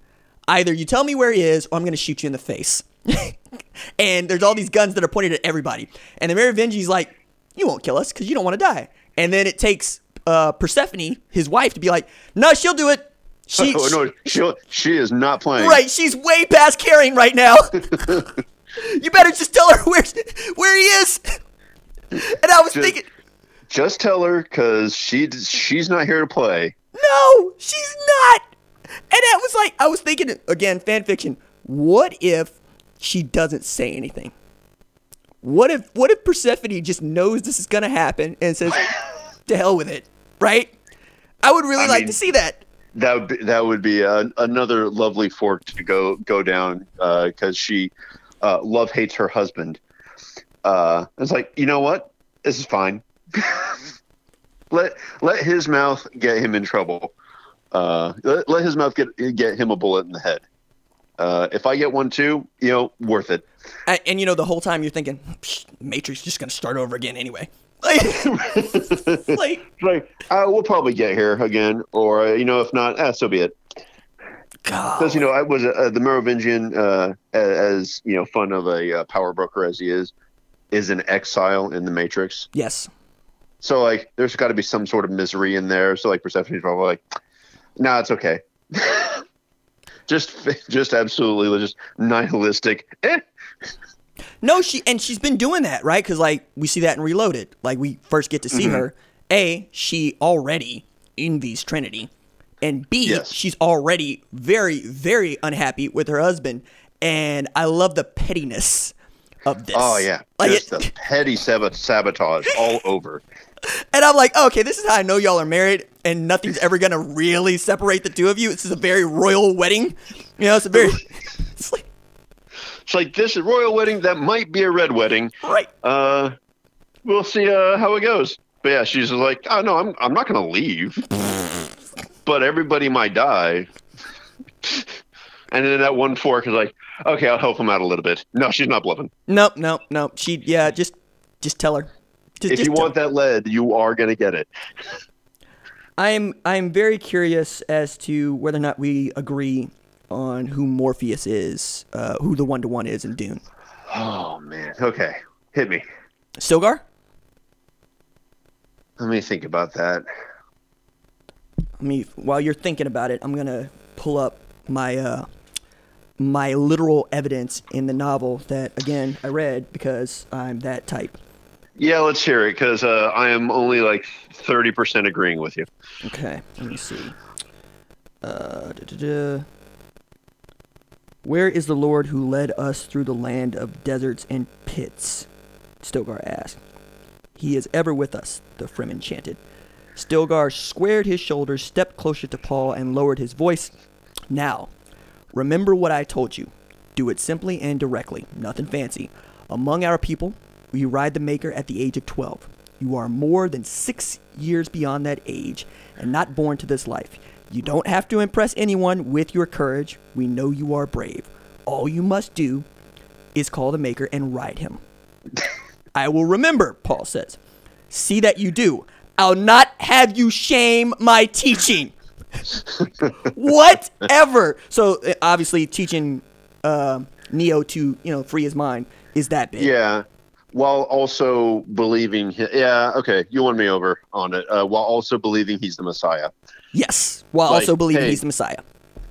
Either you tell me where he is, or I'm going to shoot you in the face." and there's all these guns that are pointed at everybody, and the Merovingi's like, "You won't kill us because you don't want to die." And then it takes uh, Persephone, his wife, to be like, "No, she'll do it." She, oh no, she she is not playing. Right, she's way past caring right now. you better just tell her where where he is. And I was Just- thinking, Just tell her because she she's not here to play. no, she's not. And that was like, I was thinking again, fan fiction. What if she doesn't say anything? What if what if Persephone just knows this is gonna happen and says, "To hell with it," right? I would really I like mean- to see that. That would be, that would be a, another lovely fork to go go down because she uh, love hates her husband. Uh, it's like you know what, this is fine. Let let his mouth get him in trouble. Uh, let, let his mouth get get him a bullet in the head. Uh, if I get one too, you know, worth it. And, and you know, the whole time you're thinking, Matrix is just gonna start over again anyway. Like, like Like uh, we'll probably get here again, or uh, you know, if not, eh, so be it. God. Because you know, I was uh, the Merovingian, uh, as you know, fun of a uh, power broker as he is, is an exile in the Matrix. Yes. So like, there's got to be some sort of misery in there. So like, Persephone's probably like, "Nah, it's okay." just, just absolutely, just nihilistic. Eh. No, she and she's been doing that, right? Because like we see that in Reloaded. Like we first get to see her. A, she already envies Trinity, and B, Yes. she's already very, very unhappy with her husband. And I love the pettiness of this. Oh yeah, like just it, the petty sabotage all over. and I'm like, oh, okay, this is how I know y'all are married, and nothing's ever gonna really separate the two of you. This is a very royal wedding. You know, it's a very, it's like It's like this is royal wedding. That might be a red wedding. right. uh, we'll see uh, how it goes. But yeah, she's like, oh no, I'm I'm not gonna leave, but everybody might die. and then that one fork is like, okay, I'll help him out a little bit. No, she's not bluffing. Nope, nope, nope. She, yeah, just, just tell her. If you want that lead, you are gonna get it. I'm I'm very curious as to whether or not we agree on who Morpheus is, uh, who the one to one is in Dune. Oh man. Okay, hit me. Stilgar? Let me think about that. I mean, while you're thinking about it, I'm gonna pull up my uh, my literal evidence in the novel that again I read because I'm that type. Yeah, let's hear it because uh, I am only like thirty percent agreeing with you. Okay, let me see. Uh. Where is the Lord who led us through the land of deserts and pits? Stilgar asked. He is ever with us, the Fremen chanted. Stilgar squared his shoulders, stepped closer to Paul, and lowered his voice. Now, remember what I told you. Do it simply and directly, nothing fancy. Among our people, we ride the Maker at the age of 12. You are more than six years beyond that age and not born to this life. You don't have to impress anyone with your courage. We know you are brave. All you must do is call the Maker and ride him. I will remember, Paul says. See that you do. I'll not have you shame my teaching. Whatever. So uh, obviously, teaching uh, Neo to you know free his mind is that big. Yeah, while also believing. He, yeah, okay, you won me over on it. Uh, while also believing he's the Messiah. Yes, while Like, also believing hey. he's the Messiah.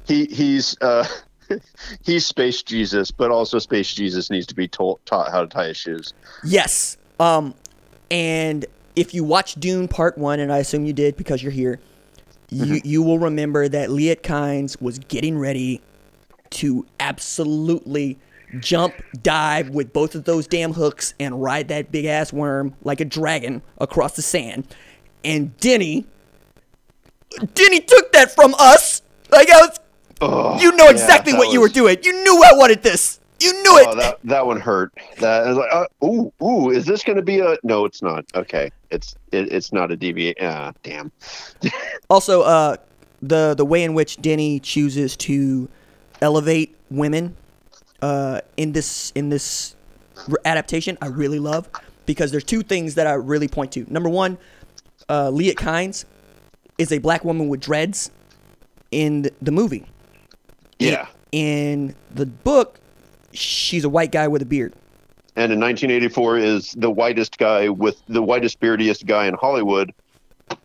he he's uh he's Space Jesus, but also Space Jesus needs to be told, taught how to tie his shoes. Yes. Um, and if you watch Dune Part One, and I assume you did because you're here, you you will remember that Liet Kynes was getting ready to absolutely jump, dive with both of those damn hooks and ride that big ass worm like a dragon across the sand. And Denny, Denny took that from us. Like I was, Oh, you know exactly that what you were doing. You knew I wanted this. You knew it. Oh, that that one hurt. That I was like, uh, ooh, ooh, is this going to be a? No, it's not. Okay, it's it, it's not a deviate. Ah, damn. Also, uh, the the way in which Denny chooses to elevate women uh, in this in this adaptation, I really love because there's two things that I really point to. Number one, uh, Liet Kynes is a black woman with dreads in the, movie. Yeah. In the book, she's a white guy with a beard. And in 1984 is the whitest guy with the whitest beardiest guy in Hollywood,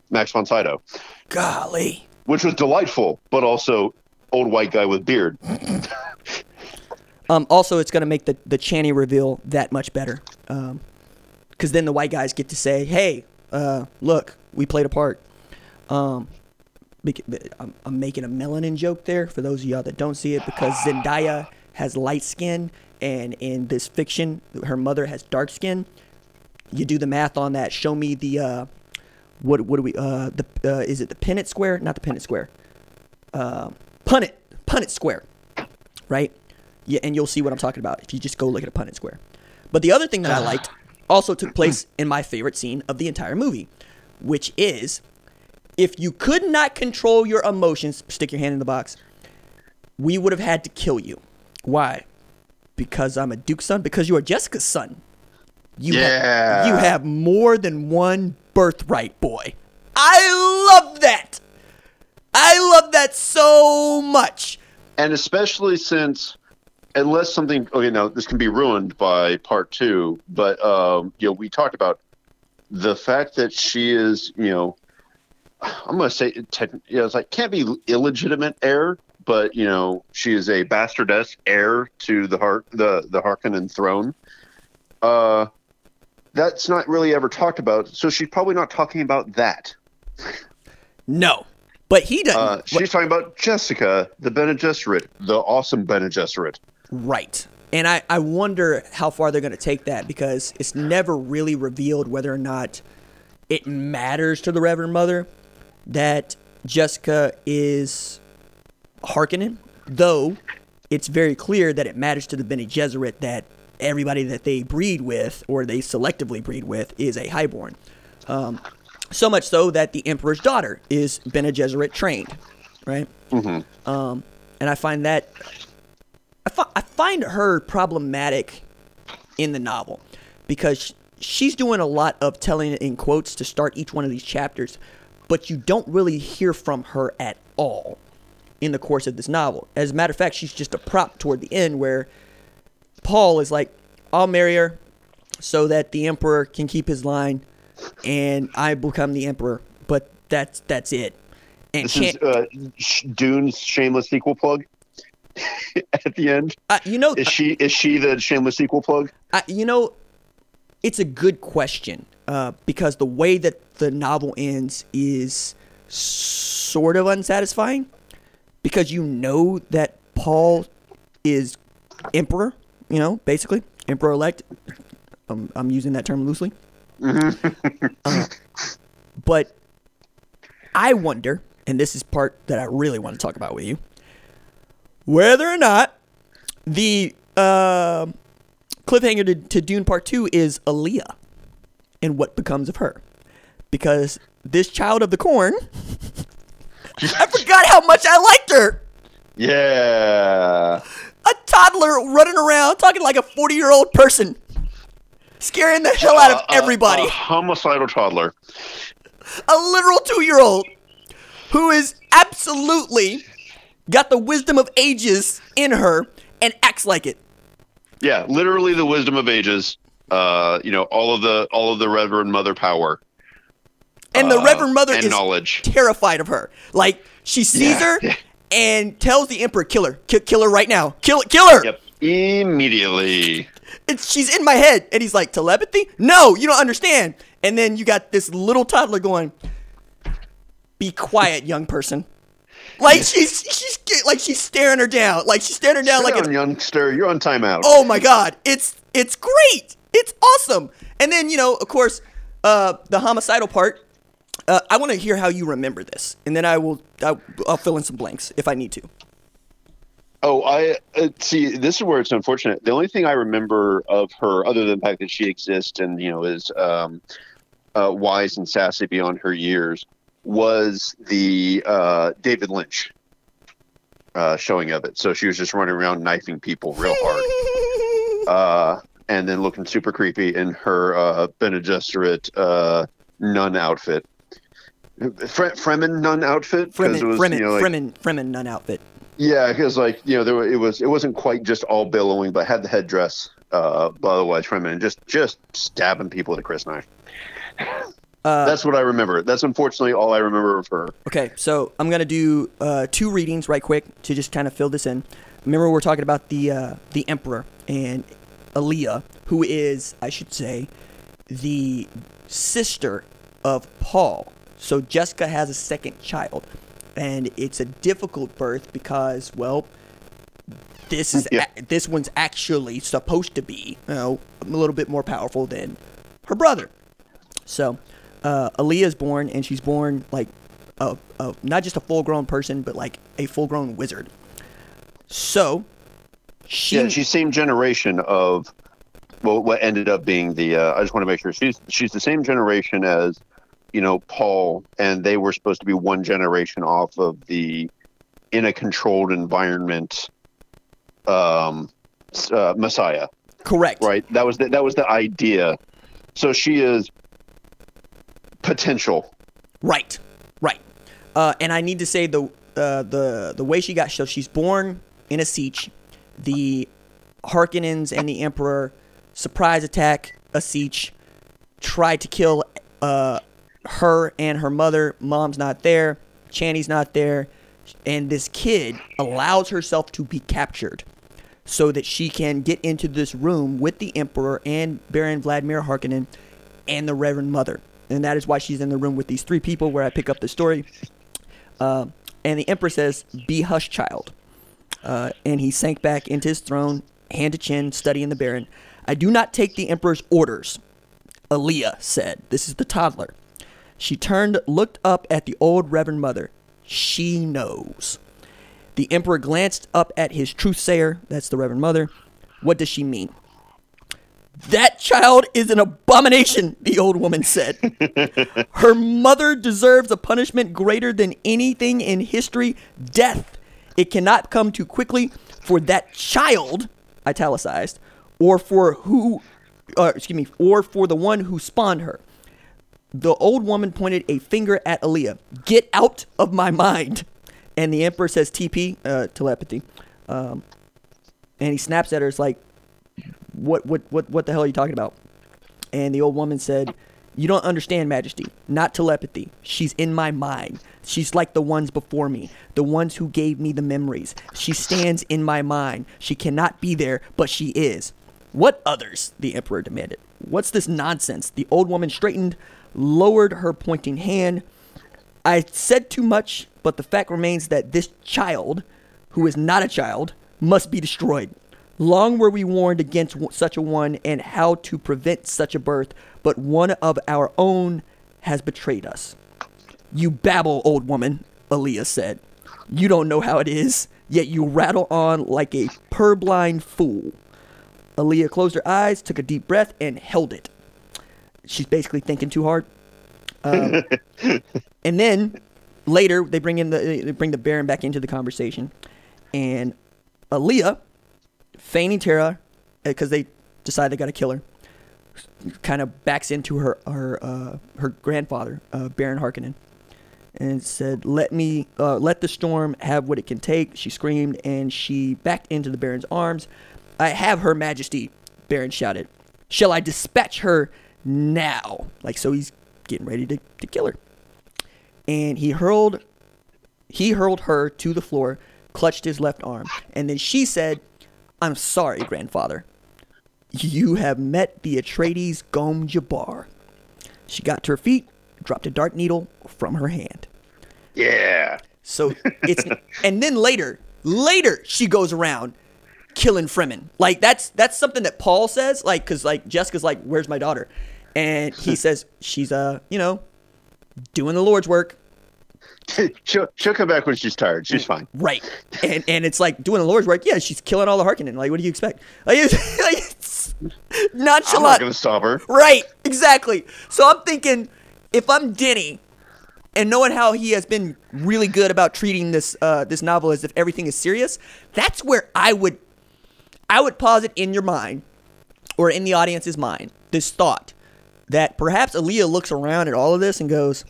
Max von Sydow, Golly. which was delightful, but also old white guy with beard. Um, also, it's going to make the, the Chani reveal that much better. Because then the white guys get to say, hey, uh, look, we played a part. Um, I'm, I'm making a melanin joke there for those of y'all that don't see it because Zendaya has light skin, and in this fiction, her mother has dark skin. You do the math on that. Show me the. Uh, what, what do we. Uh, the uh, Is it the Pennant square? Not the Pennant square. Uh, Punnett. Punnett square right? Yeah, and you'll see what I'm talking about if you just go look at a Punnett Square. But the other thing that I ah. liked also took place in my favorite scene of the entire movie, which is if you could not control your emotions, stick your hand in the box, we would have had to kill you. Why? Because I'm a Duke's son? Because you are Jessica's son. You Yeah. Have, you have more than one birthright, boy. I love that. I love that so much. and especially since unless something okay now this can be ruined by part two but um you know we talked about the fact that she is you know i'm gonna say tech, you know, it's like can't be illegitimate heir but you know she is a bastardess heir to the heart the the harkonnen throne uh that's not really ever talked about so she's probably not talking about that No. But he doesn't. uh, she's talking about Jessica, the Bene Gesserit, the awesome Bene Gesserit. Right. And I, I wonder how far they're going to take that because it's never really revealed whether or not it matters to the Reverend Mother that Jessica is Harkonnen, though it's very clear that it matters to the Bene Gesserit that everybody that they breed with or they selectively breed with is a highborn. Um, so much so that the Emperor's daughter is Bene Gesserit trained, right? Um, and I find that I, fi- I find her problematic in the novel because sh- she's doing a lot of telling it in quotes to start each one of these chapters, but you don't really hear from her at all in the course of this novel. As a matter of fact, she's just a prop toward the end where Paul is like, I'll marry her so that the emperor can keep his line and I become the emperor, but that's that's it. And This is uh, Dune's shameless sequel plug at the end. uh, you know, Is she is she the shameless sequel plug? I, you know, it's a good question uh, because the way that the novel ends is sort of unsatisfying because you know that Paul is emperor, you know, basically emperor elect. Um, I'm using that term loosely. Uh, but I wonder, and this is part that I really want to talk about with you, whether or not the uh, cliffhanger to, to Dune Part 2 is Alia and what becomes of her. Because this child of the corn, I forgot how much I liked her. Yeah. A toddler running around talking like a 40 year old person, scaring the hell out of Uh, uh, everybody. a homicidal toddler. a literal two year old who is absolutely got the wisdom of ages in her and acts like it. Yeah, literally the wisdom of ages. Uh, you know, all of the all of the Reverend Mother power And the uh, Reverend Mother is knowledge. terrified of her. Like she sees Yeah. her and tells the emperor, "Kill her, Ki- kill her right now, kill kill her." Yep. Immediately. It's she's in my head, and he's like, "Telepathy? No, you don't understand." And then you got this little toddler going, "Be quiet, young person." Like she's she's like she's staring her down, like she's staring her down Sit like down, an youngster. You're on timeout. oh my god it's it's great it's awesome and then you know of course uh the homicidal part uh, i want to hear how you remember this and then i will I'll, I'll fill in some blanks if i need to Oh, I uh, see. This is where it's unfortunate. The only thing I remember of her, other than the fact that she exists and you know is um, uh, wise and sassy beyond her years, was the uh, David Lynch uh, showing of it. So she was just running around knifing people real hard, uh, and then looking super creepy in her uh, Bene Gesserit uh, nun outfit. Fre- Fremen nun outfit fremen it was fremen you know, like, fremen fremen nun outfit yeah, because like you know, there were, it was it wasn't quite just all billowing, but had the headdress, uh, but otherwise feminine, just just stabbing people with a crysknife. Uh, That's what I remember. That's unfortunately all I remember of her. okay so i'm gonna do uh two readings right quick to just kind of fill this in remember we're talking about the uh the emperor and Alia, who is i should say the sister of Paul. So Jessica has a second child, and it's a difficult birth because, well, this is Yeah. a- this one's actually supposed to be, you know, a little bit more powerful than her brother. So, uh, is born, and she's born like a, a not just a full-grown person, but like a full-grown wizard. So, she Yeah, she's same generation of well, what ended up being the. Uh, I just want to make sure she's she's the same generation as you know Paul, and they were supposed to be one generation off of the in a controlled environment um, uh, Messiah. correct. right that was the, that was the idea so she is potential Right, right. Uh, and I need to say the uh, the the way she got so she's born in a siege. The Harkonnens and the Emperor surprise attack a siege, try to kill uh, her and her mother. Mom's not there. Chani's not there, and this kid allows herself to be captured so that she can get into this room with the Emperor and Baron Vladimir Harkonnen and the Reverend Mother. And that is why she's in the room with these three people where I pick up the story. Uh, and the Emperor says, Be hush, child. Uh, and he sank back into his throne, hand to chin, studying the Baron. I do not take the Emperor's orders, Alia said. This is the toddler. She turned, looked up at the old Reverend Mother. She knows. The Emperor glanced up at his truthsayer, that's the Reverend Mother. What does she mean? That child is an abomination, the old woman said. Her mother deserves a punishment greater than anything in history death. It cannot come too quickly for that child, italicized, or for who, uh, excuse me, or for the one who spawned her. The old woman pointed a finger at Alia. Get out of my mind. And the emperor says TP, uh, telepathy. Um, and he snaps at her. It's like, what, what, what, what the hell are you talking about? And the old woman said, You don't understand, Majesty. Not telepathy. She's in my mind. She's like the ones before me, the ones who gave me the memories. She stands in my mind. She cannot be there, but she is. What others? The Emperor demanded. What's this nonsense? The old woman straightened, lowered her pointing hand. I said too much, but the fact remains that this child, who is not a child, must be destroyed. Long were we warned against such a one and how to prevent such a birth, but one of our own has betrayed us. You babble, old woman, Alia said. You don't know how it is, yet you rattle on like a purblind fool. Alia closed her eyes, took a deep breath, and held it. She's basically thinking too hard. Um, and then later they bring in the they bring the Baron back into the conversation, and Alia, feigning terror because they decide they got to kill her, kind of backs into her her uh, her grandfather, uh, Baron Harkonnen, and said, "Let me uh, let the storm have what it can take." She screamed and she backed into the Baron's arms. "I have her Majesty," Baron shouted. "Shall I dispatch her now?" Like so, he's getting ready to, to kill her and he hurled he hurled her to the floor, clutched his left arm, and then she said, "I'm sorry, grandfather. You have met the Atreides Gom Jabbar." She got to her feet, dropped a dark needle from her hand. Yeah. So it's and then later, later she goes around killing Fremen. Like that's that's something that Paul says. Like because like Jessica's like, "Where's my daughter?" And he says she's uh you know doing the Lord's work. she'll she'll come back when she's tired. She's fine. Right. And and it's like doing the Lord's work. Yeah, she's killing all the Harkonnen. Like, what do you expect? Like, it's, like, it's I'm not gonna stop her. Right, exactly. So I'm thinking, if I'm Denny, and knowing how he has been really good about treating this uh, this novel as if everything is serious, that's where I would I would posit in your mind, or in the audience's mind, this thought that perhaps Alia looks around at all of this and goes,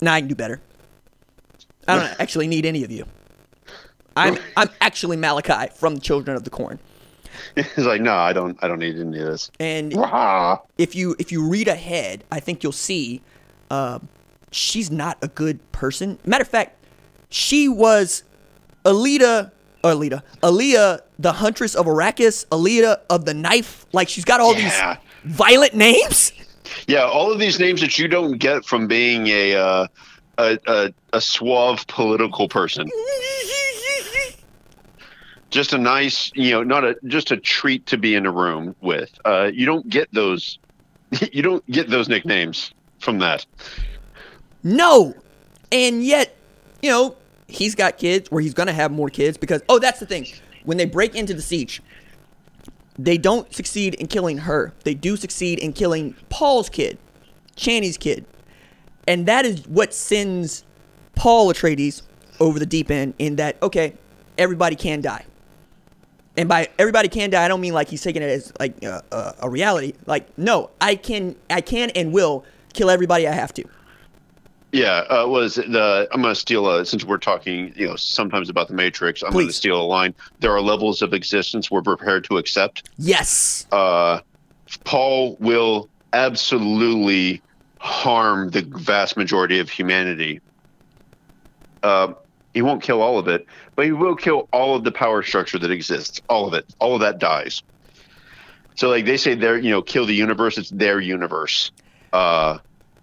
"Nah, I can do better. I don't actually need any of you. I'm I'm actually Malachi from the Children of the Corn." He's like, no, I don't. I don't need any of this. And if you if you read ahead, I think you'll see uh, she's not a good person. Matter of fact, she was Alita, or Alita, Alia, the huntress of Arrakis, Alita of the knife. Like she's got all Yeah. these violent names. Yeah, all of these names that you don't get from being a uh, a, a a suave political person. Just a nice, you know, not a just a treat to be in a room with. Uh, you don't get those. You don't get those nicknames from that. No, and yet, you know, he's got kids, or he's gonna have more kids because oh, that's the thing. When they break into the siege, they don't succeed in killing her. They do succeed in killing Paul's kid, Chani's kid, and that is what sends Paul Atreides over the deep end. In that, okay, everybody can die. And by everybody can die, I don't mean like he's taking it as like uh, uh, a reality. Like, no, I can, I can and will kill everybody I have to. Yeah, uh, was the I'm going to steal a since we're talking, you know, sometimes about the Matrix. I'm going to steal a line. There are levels of existence we're prepared to accept. Yes. uh, Paul will absolutely harm the vast majority of humanity. Uh, he won't kill all of it, but he will kill all of the power structure that exists. All of it. All of that dies. So, like they say, they're you know, kill the universe. It's their universe. Uh,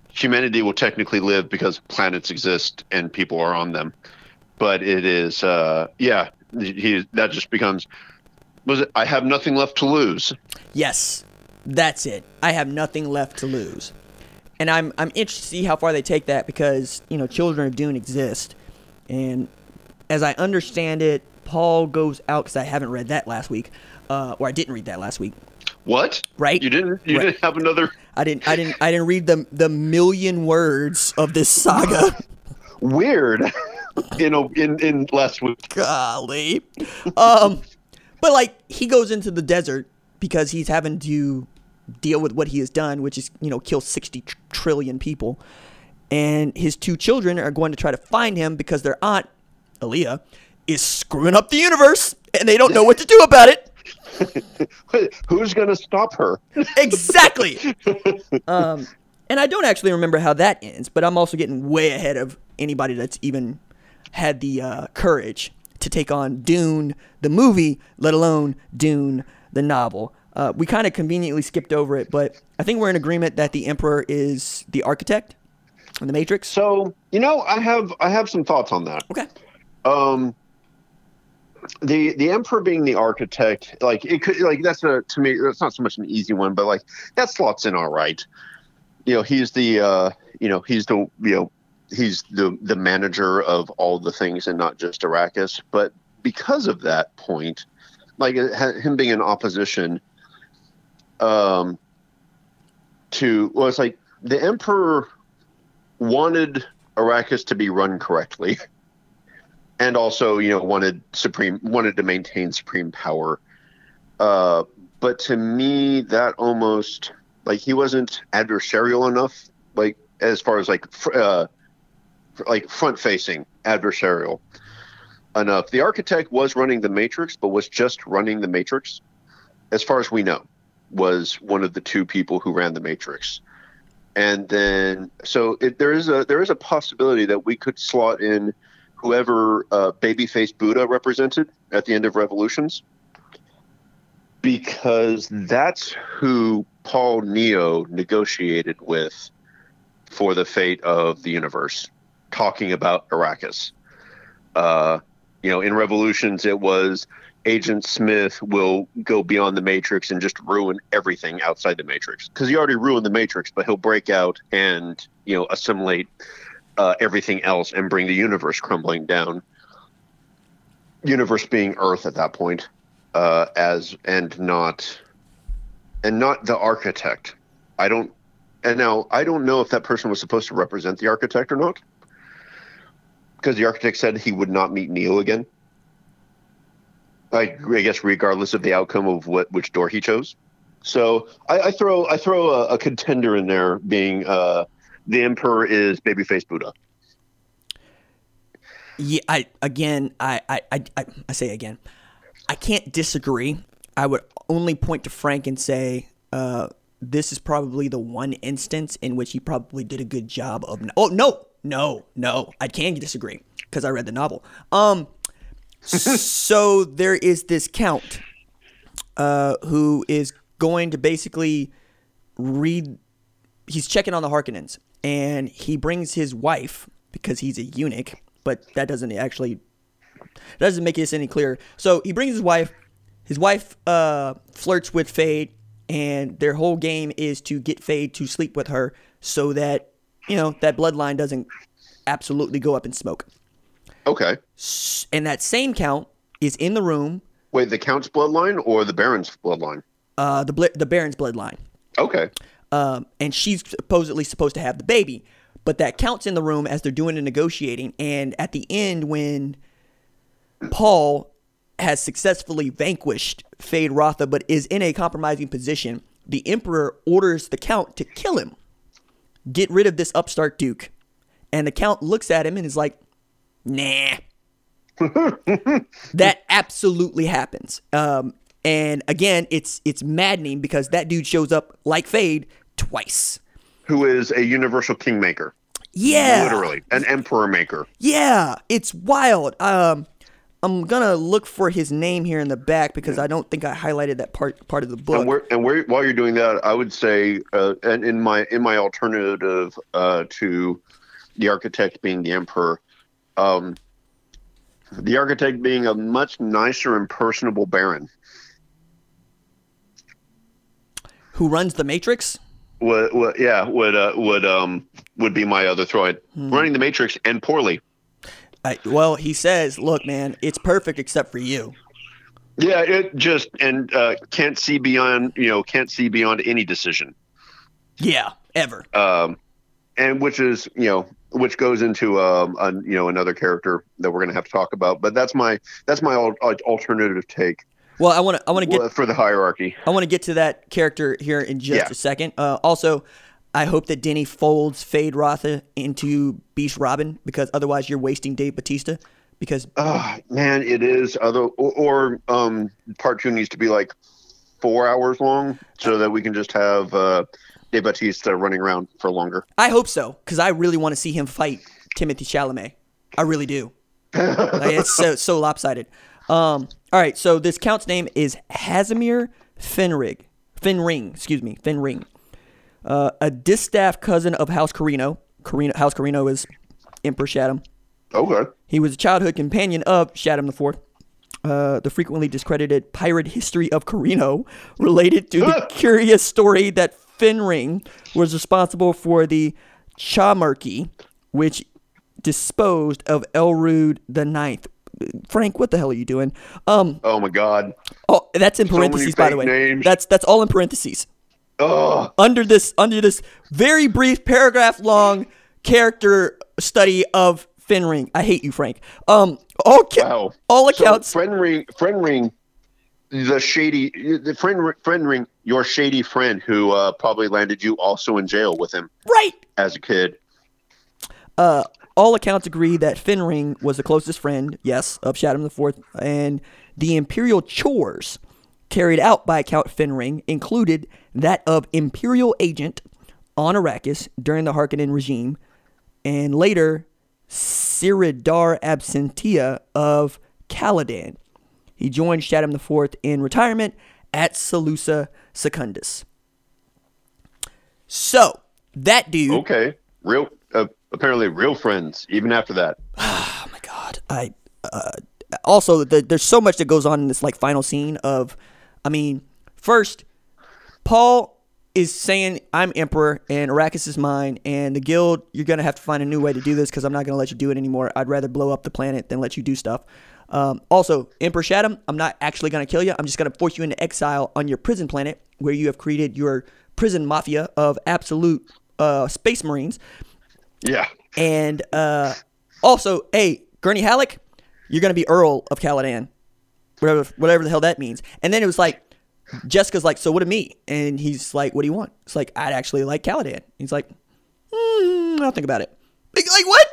humanity will technically live because planets exist and people are on them. But it is, uh, yeah, he that just becomes. Was it? I have nothing left to lose. Yes, that's it. I have nothing left to lose, and I'm I'm interested to see how far they take that because you know Children of Dune exist, and as I understand it, Paul goes out because I haven't read that last week, uh, or I didn't read that last week. What? Right. You didn't. You Right. didn't have another I didn't I didn't I didn't read the the million words of this saga. weird. you know, in in last week. Golly, um, but like he goes into the desert because he's having to deal with what he has done, which is you know kill sixty tr- trillion people, and his two children are going to try to find him because their aunt, Alia, is screwing up the universe, and they don't know what to do about it. Who's gonna stop her? Exactly. um, and I don't actually remember how that ends, but I'm also getting way ahead of anybody that's even had the uh, courage to take on Dune, the movie, let alone Dune, the novel. Uh, we kind of conveniently skipped over it, but I think we're in agreement that the Emperor is the architect in the Matrix. So you know, I have I have some thoughts on that. Okay. Um, the the emperor being the architect, like it could like that's a to me that's not so much an easy one, but like that slots in all right. You know, he's the uh, you know he's the you know he's the the manager of all the things and not just Arrakis. But because of that point, like ha- him being in opposition, um, to well, it's like the emperor wanted Arrakis to be run correctly, and also you know wanted supreme wanted to maintain supreme power. Uh, but to me, that almost like he wasn't adversarial enough, like as far as like uh, like front facing adversarial enough. The architect was running the Matrix, but was just running the Matrix, as far as we know, was one of the two people who ran the Matrix and then so it, there is a there is a possibility that we could slot in whoever uh, babyface Buddha represented at the end of Revolutions, because that's who Paul Neo negotiated with for the fate of the universe, talking about Arrakis. Uh, you know, in Revolutions, it was Agent Smith will go beyond the Matrix and just ruin everything outside the Matrix because he already ruined the Matrix, but he'll break out and you know assimilate uh, everything else and bring the universe crumbling down. Universe being Earth at that point, uh, as and not and not the architect. I don't. And now I don't know if that person was supposed to represent the architect or not, because the architect said he would not meet Neo again. I, I guess regardless of the outcome of what which door he chose. So I, I throw I throw a, a, contender in there, being uh, the Emperor is babyface Buddha. Yeah, I again, I, I, I, I say again, I can't disagree. I would only point to Frank and say uh, this is probably the one instance in which he probably did a good job of. Oh no, no, no, I can disagree because I read the novel. Um, so there is this count uh, who is going to basically read. He's checking on the Harkonnens, and he brings his wife because he's a eunuch, but that doesn't actually that doesn't make this any clearer. So he brings his wife. His wife uh, flirts with Feyd, and their whole game is to get Feyd to sleep with her so that you know that bloodline doesn't absolutely go up in smoke. Okay. And that same count is in the room. Wait, the count's bloodline or the baron's bloodline? Uh, the the baron's bloodline. Okay. Um, and she's supposedly supposed to have the baby, but that counts in the room as they're doing the negotiating. And at the end, when Paul has successfully vanquished Feyd-Rautha, but is in a compromising position, the Emperor orders the Count to kill him, get rid of this upstart Duke. And the Count looks at him and is like, nah. that absolutely happens. Um, and again, it's it's maddening because that dude shows up like Feyd twice. Who is a universal kingmaker? Yeah, literally an emperor maker. Yeah, it's wild. Um, I'm gonna look for his name here in the back because I don't think I highlighted that part part of the book. And, where, and where, while you're doing that, I would say, uh, and in my in my alternative uh, to the architect being the emperor, um, the architect being a much nicer and personable baron. Who runs the Matrix? Would, would yeah would uh, would um would be my other throw. Hmm. Running the Matrix and poorly. I, well, he says, "Look, man, it's perfect except for you." Yeah, it just and uh, can't see beyond you know can't see beyond any decision. Yeah, ever. Um, and which is you know which goes into um a, you know another character that we're going to have to talk about but that's my that's my alternative take. Well i want to i want to get for the hierarchy. I want to get to that character here in just yeah. a second. Uh, also i hope that denny folds Feyd-Rautha into Beast Rabban because otherwise you're wasting dave batista because uh, man it is. Other or, or um part two needs to be like four hours long so that we can just have uh Dave Batista running around for longer. I hope so because I really want to see him fight Timothée Chalamet. I really do. like, it's so so lopsided. Um, all right, so this count's name is Hasimir Fenrig. Fenring, excuse me, Fenring. Uh, a distaff cousin of House Corrino. Corrino House Corrino is Emperor Shaddam. Okay. He was a childhood companion of Shaddam IV. Uh, the frequently discredited pirate history of Corrino, related to the curious story that Fenring was responsible for the Chaumurky, which disposed of Elrood the Ninth. Frank, what the hell are you doing? Um, oh my God! Oh, that's in parentheses, so by the way. Names. That's that's all in parentheses. Oh. Under this, under this very brief paragraph long character study of Fenring. I hate you, Frank. Um, all ca- wow. all accounts. So Fenring, Fenring the shady the friend friend ring your shady friend who uh, probably landed you also in jail with him right as a kid uh all accounts agree that Fenring was the closest friend, yes, of Shaddam IV, and the imperial chores carried out by Count Fenring included that of imperial agent on Arrakis during the Harkonnen regime, and later Siridar Absentia of Caladan. He joined Shaddam IV in retirement at Salusa Secundus. So, that dude. Okay, real. Uh, apparently, real friends. Even after that. Oh my god. I uh, also the, there's so much that goes on in this like final scene of, I mean, first, Paul is saying I'm emperor and Arrakis is mine, and the guild you're gonna have to find a new way to do this because I'm not gonna let you do it anymore. I'd rather blow up the planet than let you do stuff. Um, also, Emperor Shaddam, I'm not actually gonna kill you. I'm just gonna force you into exile on your prison planet where you have created your prison mafia of absolute uh, space marines. Yeah. And uh, also, hey, Gurney Halleck, you're gonna be Earl of Caladan, whatever whatever the hell that means. And then it was like, Jessica's like, so what of me? And he's like, what do you want? It's like, I'd actually like Caladan. He's like, mm, I'll think about it. Like, like what?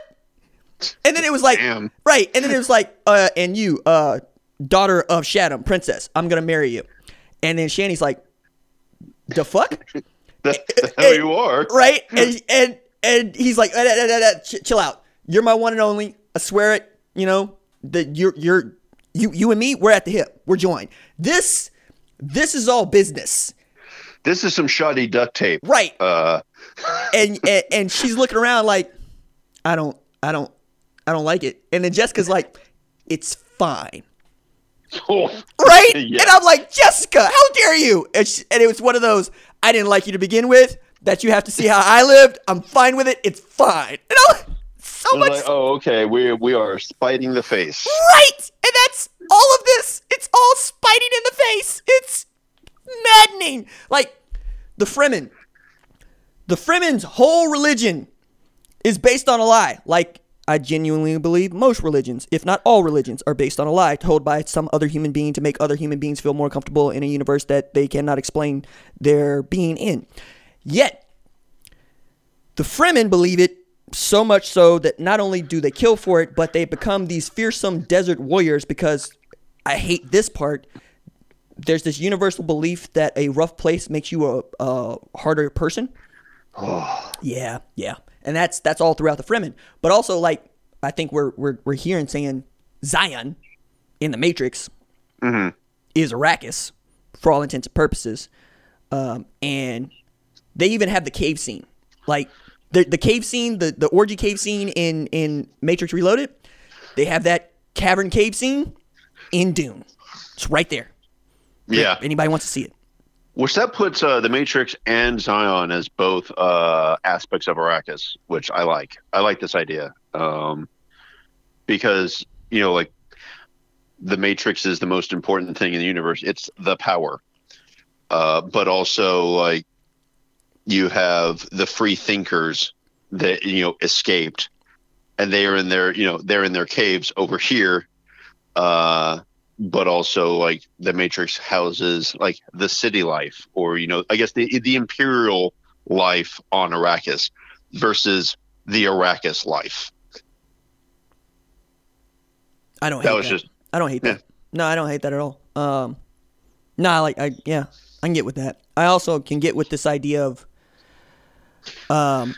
And then it was like, Damn. right. And then it was like, uh, and you, uh, daughter of Shaddam, princess, I'm gonna marry you. And then Chani's like, the fuck? That's, how you are. right? And and and he's like, "Eh, eh, eh, eh, chill out. You're my one and only. I swear it. You know that you're you're you you and me. We're at the hip. We're joined. This this is all business, This is some shoddy duct tape. right? Uh, And and, and she's looking around like, I don't I don't I don't like it. And then Jessica's like, it's fine. oh, right? Yeah. And I'm like, Jessica, how dare you? And, she, and it was one of those, I didn't like you to begin with, that you have to see how I lived. I'm fine with it. It's fine. And I'm like, so much, like, oh, okay. We we are spiting the face. right? And that's all of this. It's all spiting in the face. It's maddening. Like, the Fremen, the Fremen's whole religion is based on a lie. Like, I genuinely believe most religions, if not all religions, are based on a lie told by some other human being to make other human beings feel more comfortable in a universe that they cannot explain their being in. Yet, the Fremen believe it so much so that not only do they kill for it, but they become these fearsome desert warriors because I hate this part. There's this universal belief that a rough place makes you a, a harder person. Yeah, yeah, and that's that's all throughout the Fremen. But also, like I think we're we're we're hearing saying Zion in the Matrix is Arrakis for all intents and purposes, um, and they even have the cave scene, like the the cave scene, the the orgy cave scene in in Matrix Reloaded. They have that cavern cave scene in Dune. It's right there. Yeah. If anybody wants to see it. Which that puts uh, the Matrix and Zion as both uh, aspects of Arrakis, which I like. I like this idea um, because you know, like the Matrix is the most important thing in the universe. It's the power, uh, but also like you have the free thinkers that you know escaped, and they are in their you know they're in their caves over here. Uh, but also like the matrix houses like the city life or you know i guess the the imperial life on arrakis versus the arrakis life I don't hate That that. was just- I don't hate that. No, I don't hate that at all. Um, no, I like I yeah, I can get with that. I also can get with this idea of um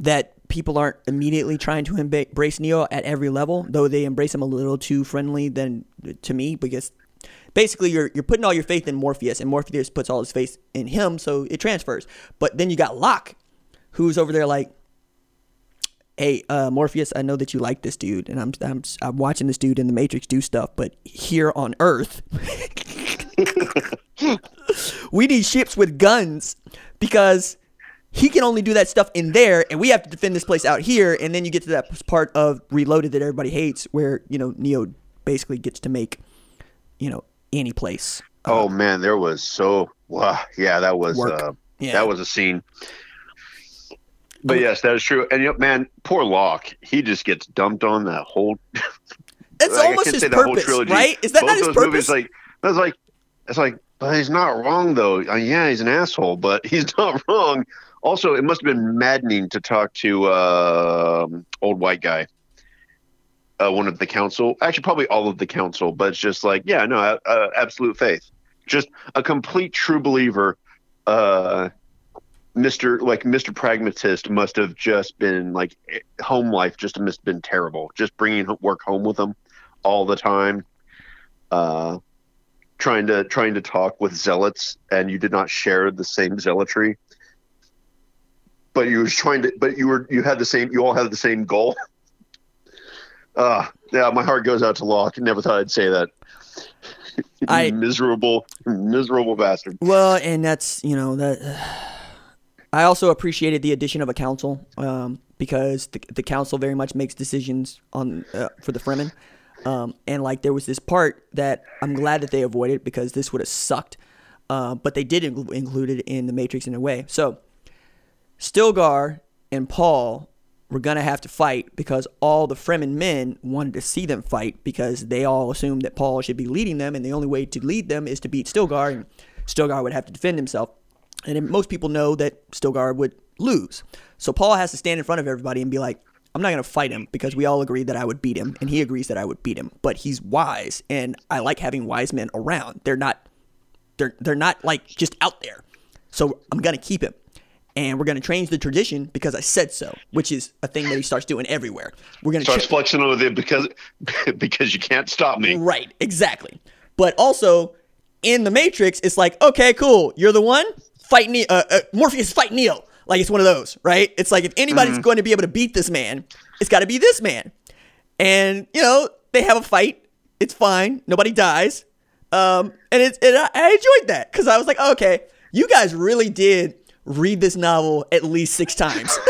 that people aren't immediately trying to embrace Neo at every level, though they embrace him a little too friendly than to me because basically you're you're putting all your faith in Morpheus and Morpheus puts all his faith in him, so it transfers. But then you got Lock who's over there like hey uh, morpheus i know that you like this dude and I'm, I'm i'm watching this dude in the matrix do stuff but here on earth we need ships with guns because he can only do that stuff in there and we have to defend this place out here and then you get to that part of reloaded that everybody hates where you know neo basically gets to make you know any place oh man there was so wow yeah that was uh Yeah. that was a scene but yes that is true and you know, man poor Lock he just gets dumped on that whole it's like, almost his say the whole purpose trilogy. right is that Both not his those purpose movies, like was like, it's like, but he's not wrong though. Uh, yeah, he's an asshole, but he's not wrong. Also, it must have been maddening to talk to uh, old white guy, uh, one of the council. Actually, probably all of the council, but it's just like, yeah, no, uh, absolute faith, just a complete true believer. Uh, Mr. like Mr. Pragmatist must have just been like home life just must have been terrible. Just bringing work home with him all the time. Uh, trying to trying to talk with zealots, and you did not share the same zealotry. But you was trying to, but you were you had the same. You all had the same goal. Uh, yeah, my heart goes out to Lock. Never thought I'd say that. I- miserable, miserable bastard. Well, and that's you know that. I also appreciated the addition of a council um, because the, the council very much makes decisions on uh, for the Fremen, um, and like there was this part that I'm glad that they avoided because this would have sucked, uh, but they did inclu- include it in the Matrix in a way. So Stilgar and Paul were gonna have to fight because all the Fremen men wanted to see them fight because they all assumed that Paul should be leading them, and the only way to lead them is to beat Stilgar, and Stilgar would have to defend himself. And most people know that Stilgar would lose, so Paul has to stand in front of everybody and be like, "I'm not gonna fight him because we all agreed that I would beat him, and he agrees that I would beat him. But he's wise, and I like having wise men around. They're not, they're they're not like just out there. So I'm gonna keep him." And we're going to change the tradition because I said so, which is a thing that he starts doing everywhere. We're going to Starts flexing over it because because you can't stop me. right, exactly. But also in the Matrix, it's like, okay, cool, you're the one. Fight Neo. Uh, uh, Morpheus, fight Neo. Like it's one of those, right? It's like if anybody's going to be able to beat this man, it's got to be this man. And you know they have a fight. It's fine. Nobody dies. Um, and it's and I, I enjoyed that because I was like, okay, you guys really did read this novel at least six times.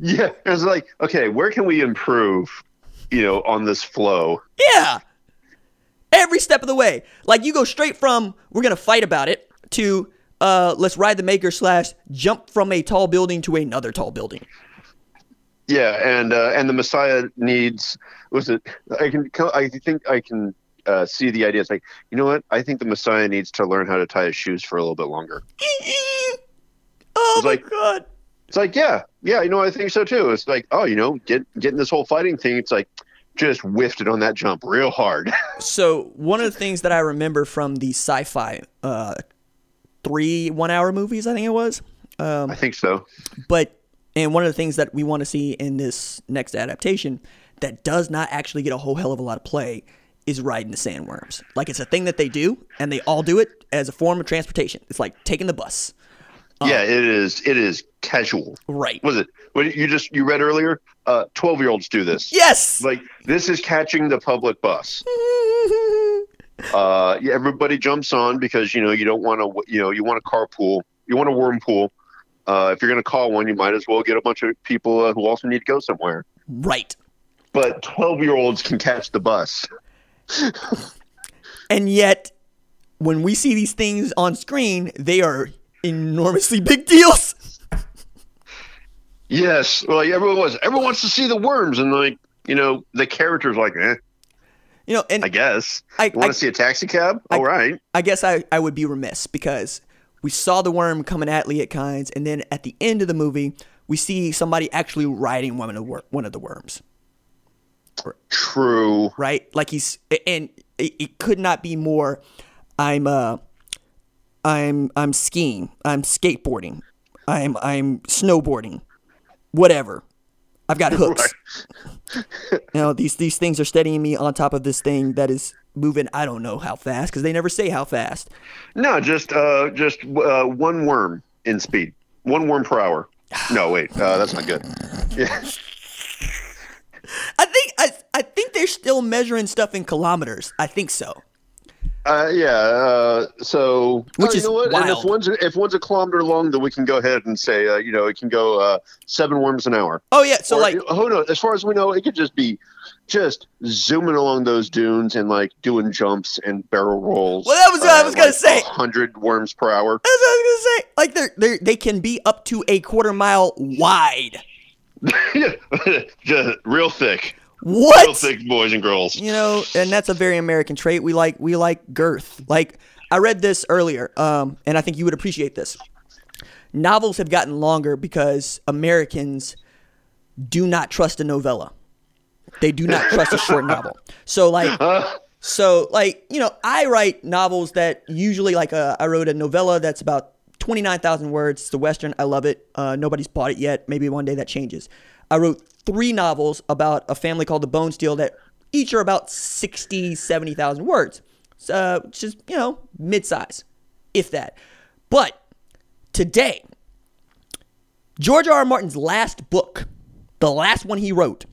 Yeah, it was like, okay, where can we improve? You know, on this flow. Yeah. Every step of the way. Like you go straight from we're gonna fight about it to uh let's ride the maker slash jump from a tall building to another tall building. Yeah, and uh, and the Messiah needs was it? I can I think I can uh, see the idea. It's like you know what? I think the Messiah needs to learn how to tie his shoes for a little bit longer. oh It's my like- god. It's like yeah, yeah, you know I think so too. It's like oh, you know, get getting this whole fighting thing. It's like just whiffed it on that jump real hard. So one of the things that I remember from the sci-fi uh three one hour movies, I think it was. Um I think so. but and one of the things that we want to see in this next adaptation that does not actually get a whole hell of a lot of play is riding the sandworms. Like it's a thing that they do, and they all do it as a form of transportation. It's like taking the bus. Yeah, it is. It is casual. Right. Was it? What you just you read earlier? Uh, Twelve year olds do this. Yes. Like this is catching the public bus. uh, yeah, everybody jumps on because you know you don't want to you know you want a carpool, you want a worm pool. Uh, if you're going to call one, you might as well get a bunch of people uh, who also need to go somewhere. right. But 12 year olds can catch the bus. And yet, when we see these things on screen, they are enormously big deals. Yes, well, yeah, everyone was. Everyone wants to see the worms, and like you know, the characters like, eh, You know, and I guess. I- want to see a taxi cab? All right. I guess I, I would be remiss because we saw the worm coming at Liet Kynes, and then at the end of the movie, we see somebody actually riding one of the wor- one of the worms, True. right? Like he's and it, it could not be more. I'm uh, I'm I'm skiing. I'm skateboarding. I'm I'm snowboarding. Whatever. I've got hooks. you know these these things are steadying me on top of this thing that is moving. I don't know how fast because they never say how fast. No, just uh, just uh, one worm in speed. One worm per hour. No, wait, uh, that's not good. Yeah. I think I, I think they're still measuring stuff in kilometers. I think so. Uh, yeah. Uh, so, Which oh, you is know what? And if wild. one's if one's a kilometer long, then we can go ahead and say, uh, you know, it can go uh, seven worms an hour. Oh yeah, so Or, like who knows? As far as we know, it could just be just zooming along those dunes and like doing jumps and barrel rolls. Well, that was what I was gonna say. Hundred worms per hour. that's what I was gonna say. Like they're they they can be up to a quarter mile wide. yeah, just real thick, real What? thick boys and girls. You know, and that's a very American trait. We like we like girth. Like I read this earlier, um, and I think you would appreciate this. Novels have gotten longer because Americans do not trust a novella. They do not trust a short novel. So like So like, you know, I write novels that usually like uh, I wrote a novella that's about 29,000 words. It's the Western. I love it. Uh, nobody's bought it yet. Maybe one day that changes. I wrote three novels about a family called the Bone Steel that each are about 60, 70,000 words. So, uh, which is, you know, mid size, if that. But today, George R. R. Martin's last book, the last one he wrote,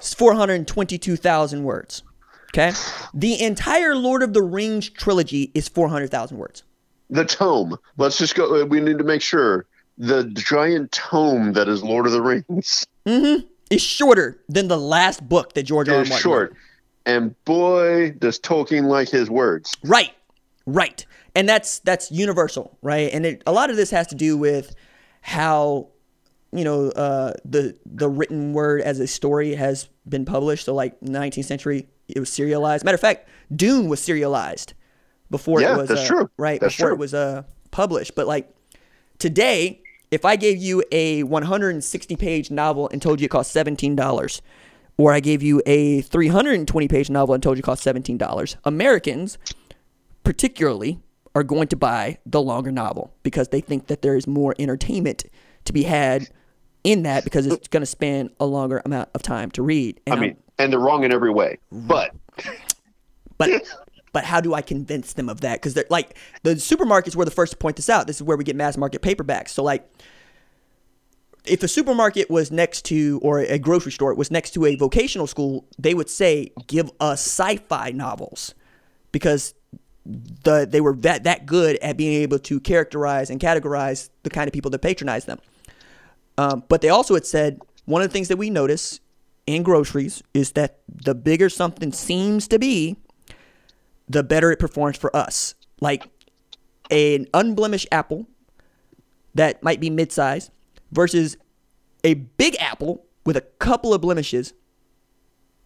is 422,000 words. Okay? The entire Lord of the Rings trilogy is 400,000 words. The tome. Let's just go. Uh, we need to make sure the giant tome that is Lord of the Rings mm-hmm. Is shorter than the last book that George R. R. is Martin short. And boy, does Tolkien like his words. Right, right, and that's that's universal, right? And it, a lot of this has to do with how you know uh, the the written word as a story has been published. So, like 19th century, it was serialized. Matter of fact, Dune was serialized before Yeah, it was that's uh, true. right That's before true. it was uh, published. But like today, if I gave you a 160 page novel and told you it cost seventeen dollars, or I gave you a 320 page novel and told you it cost seventeen dollars, Americans particularly are going to buy the longer novel because they think that there is more entertainment to be had in that because it's going to span a longer amount of time to read. And I mean, and they're wrong in every way. But but but how do I convince them of that? Because they're like the supermarkets were the first to point this out. This is where we get mass market paperbacks. So like, if a supermarket was next to or a grocery store was next to a vocational school, they would say, "Give us sci-fi novels," because the they were that that good at being able to characterize and categorize the kind of people that patronize them. Um, but they also had said one of the things that we notice in groceries is that the bigger something seems to be, the better it performs for us. Like an unblemished apple that might be mid-size versus a big apple with a couple of blemishes.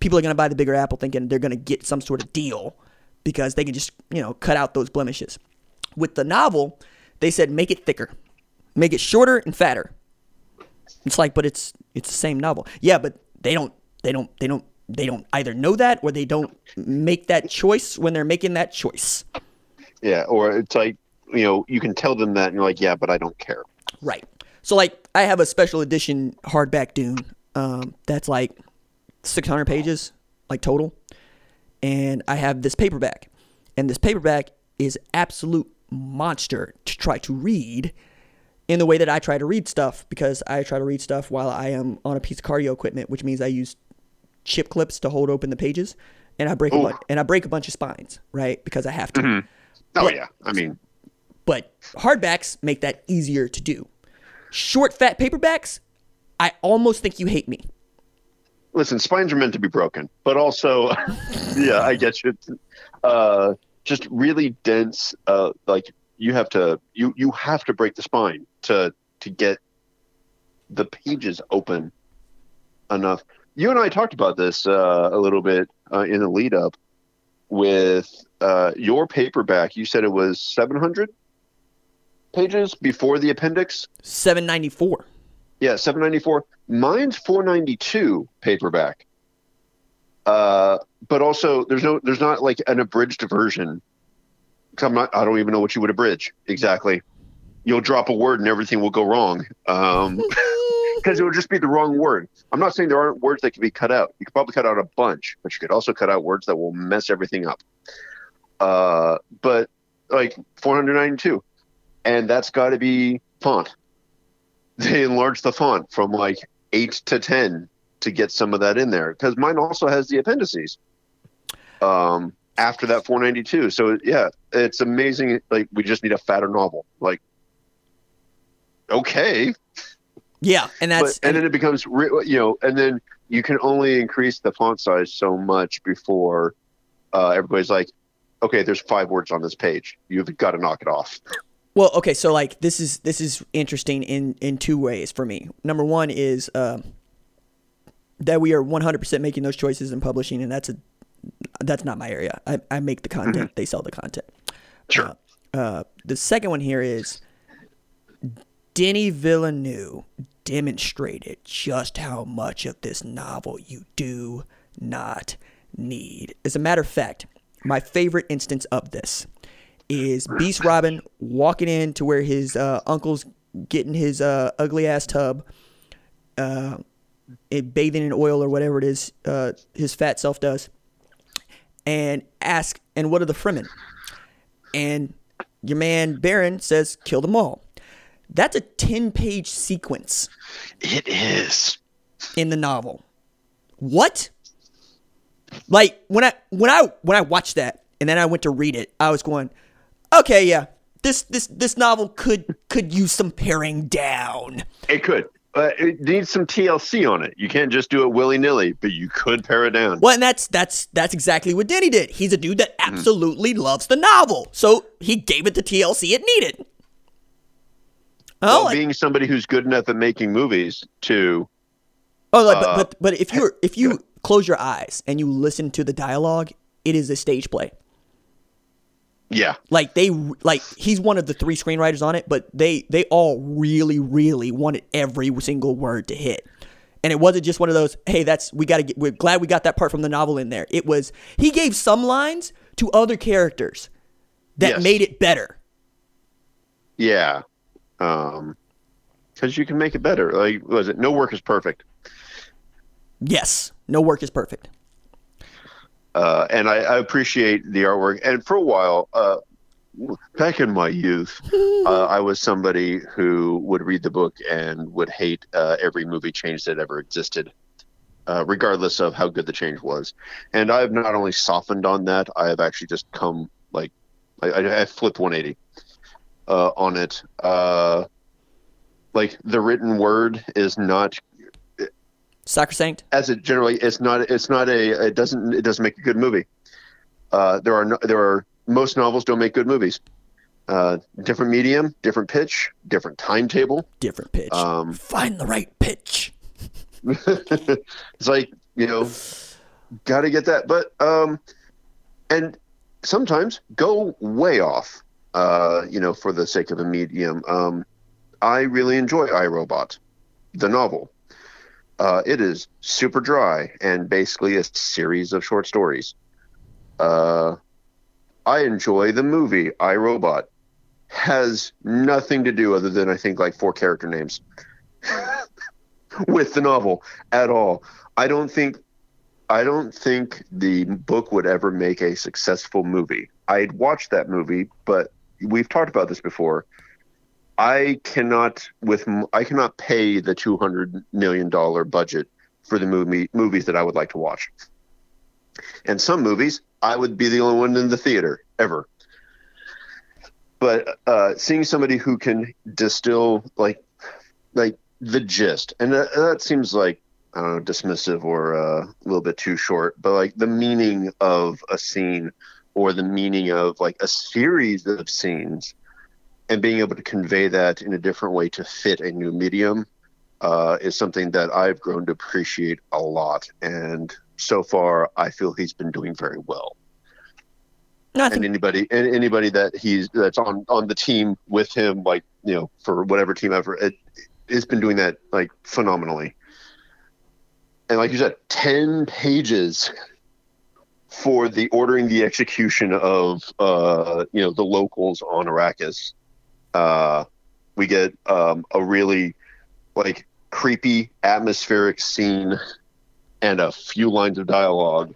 People are going to buy the bigger apple thinking they're going to get some sort of deal because they can just, you know, cut out those blemishes. With the novel, they said make it thicker. Make it shorter and fatter. It's like, but it's it's the same novel. Yeah, but they don't they don't they don't they don't either know that or they don't make that choice when they're making that choice. yeah, or it's like you know you can tell them that and you're like, yeah, but I don't care. Right. So like I have a special edition hardback Dune um, that's like 600 pages like total, and I have this paperback, and this paperback is absolute monster to try to read in the way that I try to read stuff because I try to read stuff while I am on a piece of cardio equipment, which means I use chip clips to hold open the pages, and I break a bunch, and I break a bunch of spines, right? Because I have to. Oh But- yeah, I mean, But hardbacks make that easier to do. Short, fat paperbacks, I almost think you hate me. listen, spines are meant to be broken, but also, yeah, I get you. Uh, just really dense. Uh, like you have to you you have to break the spine to to get the pages open enough. You and I talked about this uh, a little bit uh, in the lead up with uh, your paperback. You said it was seven hundred pages before the appendix. 794. Yeah, seven ninety four. Mine's four ninety two paperback. Uh, but also there's no there's not like an abridged version. 'Cause I'm not. I don't even know what you would abridge exactly. You'll drop a word and everything will go wrong. Um, because it would just be the wrong word. I'm not saying there aren't words that can be cut out. You could probably cut out a bunch, but you could also cut out words that will mess everything up. Uh, but like 492, and that's got to be font. They enlarged the font from like eight to ten to get some of that in there because mine also has the appendices. Um, after that 492, so yeah, it's amazing. Like we just need a fatter novel. Like, okay, Yeah, and that's but, and then it becomes you know and then you can only increase the font size so much before uh, everybody's like okay there's five words on this page you've got to knock it off Well, okay, so like this is this is interesting in in two ways for me. Number one is uh, that we are 100% making those choices in publishing, and that's a that's not my area. I, I make the content; they sell the content. sure Uh, the second one here is Denny Villeneuve demonstrated just how much of this novel you do not need. As a matter of fact, my favorite instance of this is Beast Rabban walking in to where his uh, uncle's getting his uh, ugly ass tub, uh, bathing in oil or whatever it is uh, his fat self does, and ask, and what are the Fremen? And your man Baron says, kill them all. That's a 10 page sequence It is. in the novel. What? Like when I when I when I watched that and then I went to read it, I was going, okay, yeah, this this this novel could could use some paring down. It could. Uh, it needs some TLC on it. You can't just do it willy nilly, but you could pare it down. Well, and that's that's that's exactly what Denny did. He's a dude that absolutely loves the novel, so he gave it the TLC it needed. Oh, being somebody who's good enough at making movies, to oh, like, but, uh, but but if you if you close your eyes and you listen to the dialogue, it is a stage play. yeah, like they like he's one of the three screenwriters on it but they they all really really wanted every single word to hit. And it wasn't just one of those hey that's we got to get we're glad we got that part from the novel in there. It was he gave some lines to other characters that Yes. made it better. Yeah, um, because you can make it better. Like, was it no work is perfect? yes no work is perfect uh, and I, I appreciate the artwork. And for a while, uh, back in my youth, uh, I was somebody who would read the book and would hate uh, every movie change that ever existed, uh, regardless of how good the change was. And I've not only softened on that, I have actually just come like I, I, I flipped 180 uh, on it. Uh, like the written word is not sacrosanct? as it generally it's not it's not a it doesn't it doesn't make a good movie. Uh there are no, there are most novels don't make good movies. Uh different medium different pitch different timetable. Different pitch. Um find the right pitch. It's like you know got to get that. But um and sometimes go way off uh you know for the sake of a medium um i really enjoy I, Robot the novel uh it is super dry and basically a series of short stories uh i enjoy the movie I, Robot has nothing to do other than i think like four character names with the novel at all. I don't think I don't think the book would ever make a successful movie. I'd watch that movie, but we've talked about this before. I cannot with I cannot pay the 200 million dollar budget for the movie movies that I would like to watch. And some movies I would be the only one in the theater ever. But uh, seeing somebody who can distill like like the gist, and that, that seems like I don't know, dismissive or uh, a little bit too short, but like the meaning of a scene or the meaning of like a series of scenes, and being able to convey that in a different way to fit a new medium uh, is something that I've grown to appreciate a lot. And so far, I feel he's been doing very well No, I and anybody and anybody that he's that's on on the team with him like you know for whatever team ever it, it's been doing that like phenomenally and like you said 10 pages for the ordering the execution of uh you know the locals on arrakis uh we get um a really like creepy atmospheric scene and a few lines of dialogue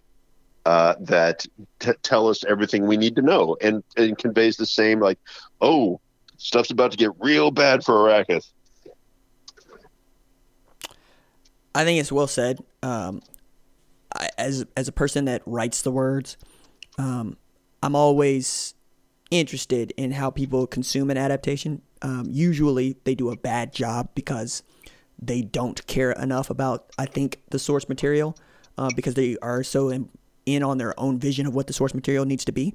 uh, that t- tell us everything we need to know and, and conveys the same like oh stuff's about to get real bad for arrakis I think it's well said. Um, I, as as a person that writes the words, um, I'm always interested in how people consume an adaptation. Um, usually, they do a bad job because they don't care enough about, I think, the source material uh, because they are so in, in on their own vision of what the source material needs to be.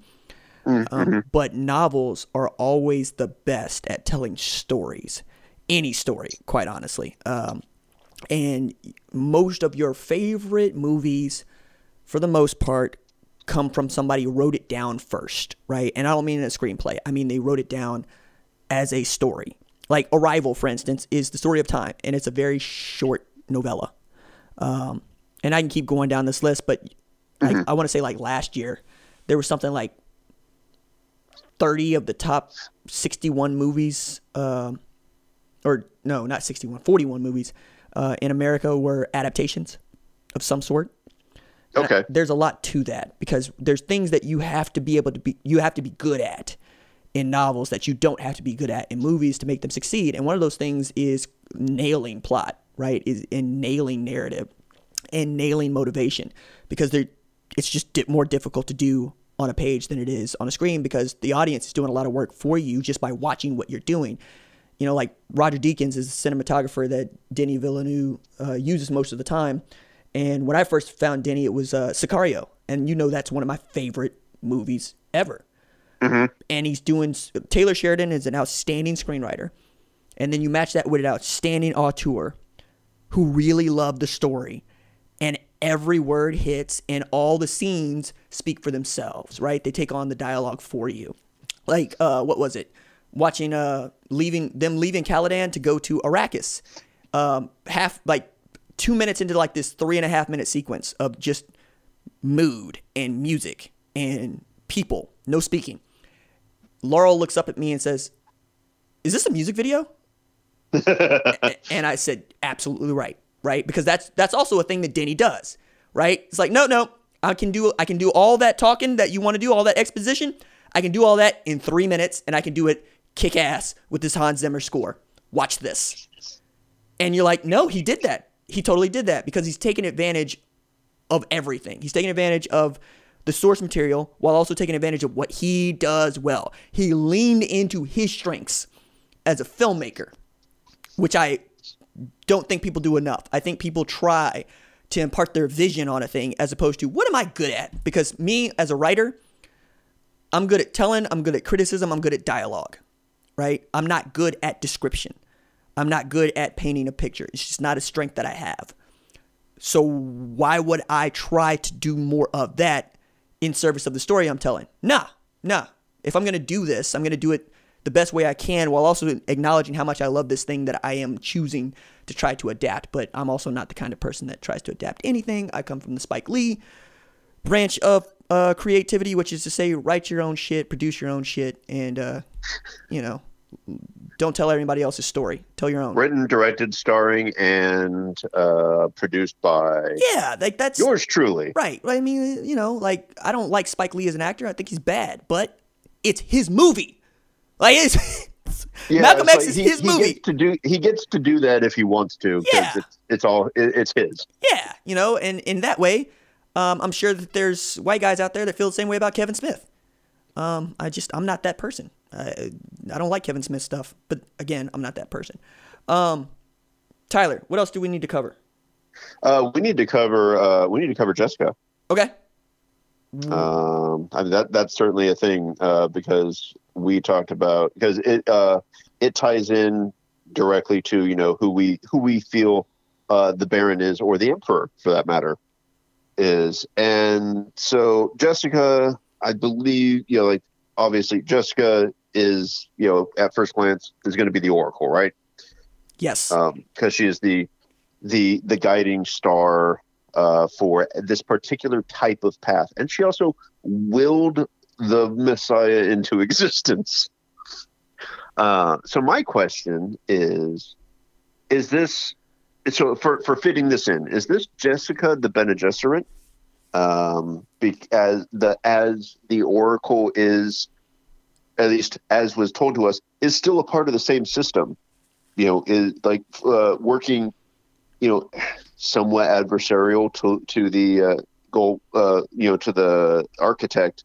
Um, but novels are always the best at telling stories, any story, quite honestly. Um, and most of your favorite movies, for the most part, come from somebody who wrote it down first, right? And I don't mean in a screenplay. I mean they wrote it down as a story. Like Arrival, for instance, is the story of time, and it's a very short novella. Um, and I can keep going down this list, but like I want to say like last year, there was something like 30 of the top 61 movies, um, or no, not 61, 41 movies uh, in America were adaptations of some sort. And Okay. there's a lot to that because there's things that you have to be able to be you have to be good at in novels that you don't have to be good at in movies to make them succeed. And one of those things is nailing plot, right? Is in nailing narrative and nailing motivation because they're it's just di- more difficult to do on a page than it is on a screen because the audience is doing a lot of work for you just by watching what you're doing. You know, like Roger Deakins is a cinematographer that Denny Villeneuve uh, uses most of the time. And when I first found Denny, it was uh, Sicario, and you know that's one of my favorite movies ever. And he's doing Taylor Sheridan is an outstanding screenwriter, and then you match that with an outstanding auteur who really loved the story. And every word hits and all the scenes speak for themselves right? They take on the dialogue for you. Like uh what was it watching uh leaving them leaving caladan to go to arrakis um half like two minutes into like this three and a half minute sequence of just mood and music and people no speaking laurel looks up at me and says is this a music video and I said, absolutely right, right? Because that's that's also a thing that Denny does, right? It's like, no, no, I can do I can do all that talking that you want to do, all that exposition. I can do all that in three minutes, and I can do it kick ass with this Hans Zimmer score. Watch this. And you're like, no, he did that. He totally did that because he's taking advantage of everything. He's taking advantage of the source material while also taking advantage of what he does well. He leaned into his strengths as a filmmaker which I don't think people do enough. I think people try to impart their vision on a thing as opposed to what am I good at? Because me as a writer, I'm good at telling, I'm good at criticism, I'm good at dialogue, right? I'm not good at description. I'm not good at painting a picture. It's just not a strength that I have. So why would I try to do more of that in service of the story I'm telling? Nah, nah. If I'm gonna do this, I'm gonna do it the best way I can while also acknowledging how much I love this thing that I am choosing to try to adapt. But I'm also not the kind of person that tries to adapt anything. I come from the Spike Lee branch of uh, creativity, which is to say, write your own shit, produce your own shit, and uh, you know, don't tell everybody else's story. Tell your own. Written, directed, starring, and uh, produced by Yeah, like that's yours truly. right. I mean, you know, like I don't like Spike Lee as an actor. I think he's bad, but it's his movie. Like it's Yeah, Malcolm X like is he, his he movie. Gets to do he gets to do that if he wants to. Yeah. it's, it's all it, it's his. Yeah, you know, and in that way, um, I'm sure that there's white guys out there that feel the same way about Kevin Smith. Um, I just I'm not that person. I, I don't like Kevin Smith stuff, but again, I'm not that person. Um, Tyler, what else do we need to cover? Uh, we need to cover uh, we need to cover Jessica. Okay. Um, I mean that that's certainly a thing uh, because we talked about because it uh, it ties in directly to you know who we who we feel uh, the Baron is or the Emperor for that matter is, and so Jessica, I believe you know like obviously Jessica is you know at first glance is going to be the Oracle, right? Yes. Um, because she is the the the guiding star uh, for this particular type of path, and she also willed the Messiah into existence. Uh, so my question is: Is this so for for fitting this in? Is this Jessica the Bene Gesserit? Um, be, as the as the Oracle is, at least as was told to us, is still a part of the same system you know, is like uh, working, you know, somewhat adversarial to to the uh, goal, uh, you know, to the architect,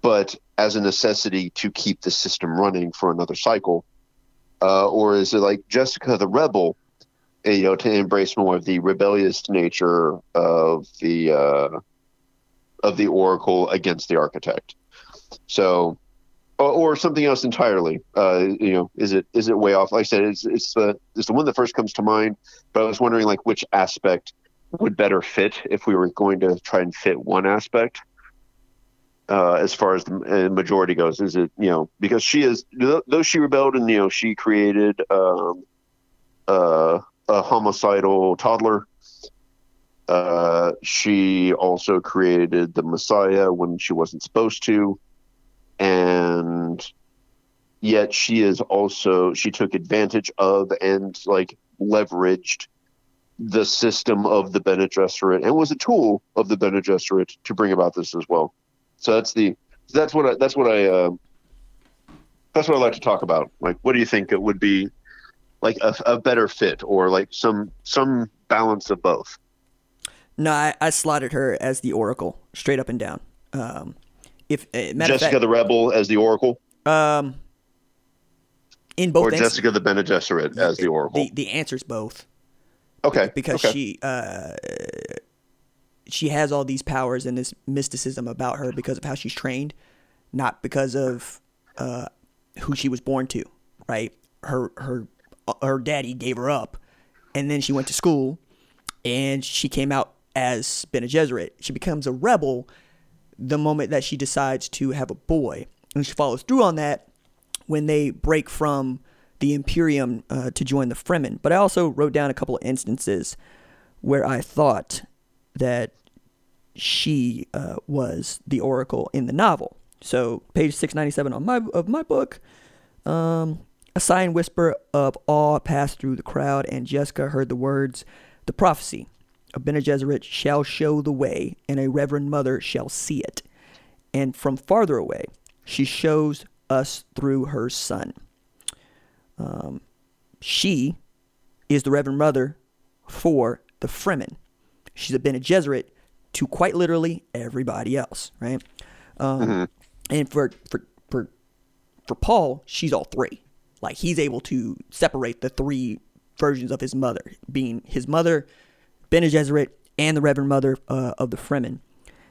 but as a necessity to keep the system running for another cycle, uh, or is it like Jessica the Rebel, you know, to embrace more of the rebellious nature of the uh, of the Oracle against the architect? So or, or something else entirely. Uh, you know, is it is it way off? Like I said, it's it's the it's the one that first comes to mind. But I was wondering like which aspect would better fit if we were going to try and fit one aspect. Uh, as far as the uh, majority goes, is it you know because she is though she rebelled and you know she created um, uh, a homicidal toddler. Uh, she also created the Messiah when she wasn't supposed to and yet she is also she took advantage of and like leveraged the system of the Bene Gesserit and was a tool of the Bene Gesserit to bring about this as well. So that's the that's what I, that's what I uh, that's what I like to talk about. Like, what do you think it would be like a, a better fit or like some some balance of both? No, I, I slotted her as the Oracle, straight up and down. Um, if uh, Jessica fact, the Rebel as the Oracle, um, in both or Jessica the Bene Gesserit as the Oracle. the the answer's both okay, because okay. she uh she has all these powers and this mysticism about her because of how she's trained, not because of uh who she was born to, right? Her her her daddy gave her up, and then she went to school, and she came out as Bene Gesserit. She becomes a rebel the moment that she decides to have a boy, and she follows through on that when they break from the Imperium uh, to join the Fremen. But I also wrote down a couple of instances where I thought that she uh, was the Oracle in the novel. So page six ninety seven on my of my book. Um, a sign whisper of awe passed through the crowd, and Jessica heard the words, "The prophecy of Bene Gesserit shall show the way, and a reverend mother shall see it." And from farther away, she shows us through her son. Um, she is the reverend mother for the Fremen. She's a Bene Gesserit to quite literally everybody else, right? Um, And for for for for Paul, she's all three. Like he's able to separate the three versions of his mother, being his mother, Bene Gesserit, and the Reverend Mother uh, of the Fremen.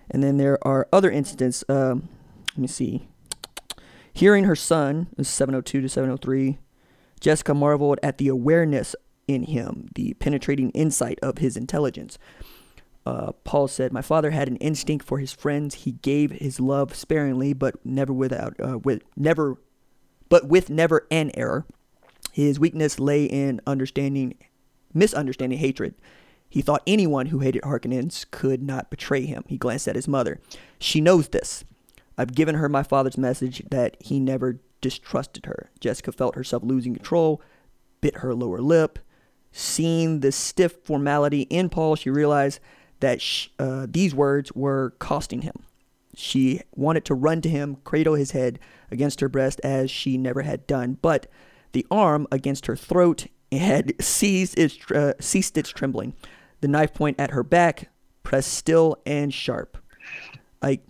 And then there are other incidents. Um, let me see. Hearing her son, 702 to 703, Jessica marveled at the awareness in him, the penetrating insight of his intelligence. Uh, Paul said, "My father had an instinct for his friends. He gave his love sparingly, but never without, uh, with never, but with never an error. His weakness lay in understanding, misunderstanding hatred. He thought anyone who hated Harkonnens could not betray him. He glanced at his mother. She knows this. I've given her my father's message that he never distrusted her. Jessica felt herself losing control, bit her lower lip. Seeing the stiff formality in Paul, she realized that uh, these words were costing him. She wanted to run to him, cradle his head against her breast as she never had done, but the arm against her throat had ceased its, uh, ceased its trembling. The knife point at her back pressed still and sharp. Like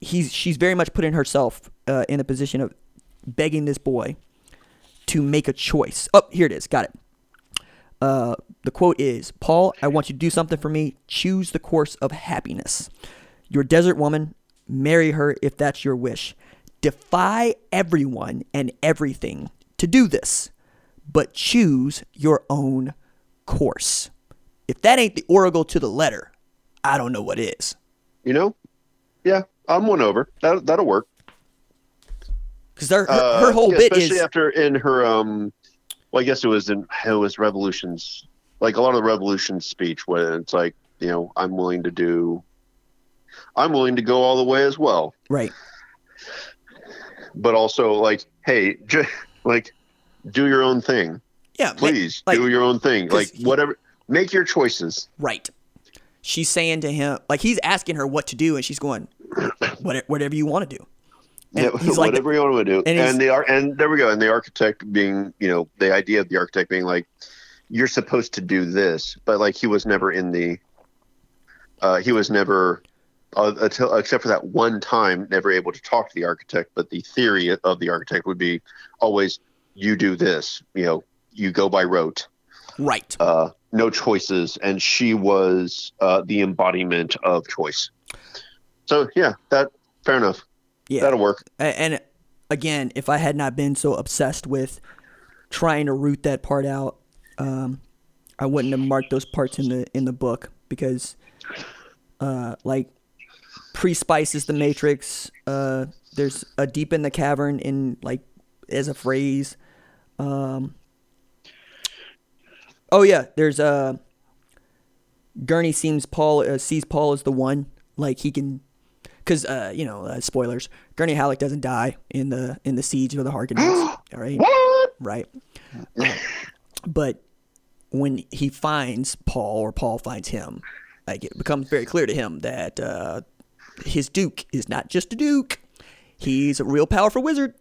he's she's very much putting herself uh, in a position of begging this boy to make a choice. Oh, here it is. Got it. Uh, the quote is Paul, I want you to do something for me. Choose the course of happiness. Your desert woman, marry her if that's your wish. Defy everyone and everything to do this, but choose your own course. If that ain't the oracle to the letter, I don't know what is. You know, yeah, I'm one over. That that'll work. Because her, her, Uh, her whole yeah, bit especially is after in her um, well, I guess it was in it was revolutions, like a lot of the revolution speech, where it's like you know I'm willing to do, I'm willing to go all the way as well, right. but also like hey, j- like do your own thing, Yeah, please like- do your own thing. like whatever, make your choices. Right. She's saying to him, like he's asking her what to do, and she's going, "What- "Whatever you want to do." And Yeah, he's like, whatever you want to do. and And, the ar- and there we go. And the architect being, you know, the idea of the architect being like, you're supposed to do this, but like he was never in the, uh, he was never, uh, until except for that one time, never able to talk to the architect. But the theory of the architect would be always, you do this, you know, you go by rote, "Right." uh, no choices, and she was uh, the embodiment of choice. So yeah, that fair enough. Yeah. That'll work. And again, if I had not been so obsessed with trying to root that part out, um, I wouldn't have marked those parts in the in the book because, uh, like, pre-spice is the Matrix. Uh, there's a deep in the cavern in like as a phrase. Um, oh yeah, there's uh, Gurney seems Paul uh, sees Paul as the one. Like he can because uh, you know, uh, spoilers. Gurney Halleck doesn't die in the in the siege of the Harkonnens. all right, right. Uh, but when he finds Paul or Paul finds him, like it becomes very clear to him that uh, his Duke is not just a Duke. He's a real powerful wizard.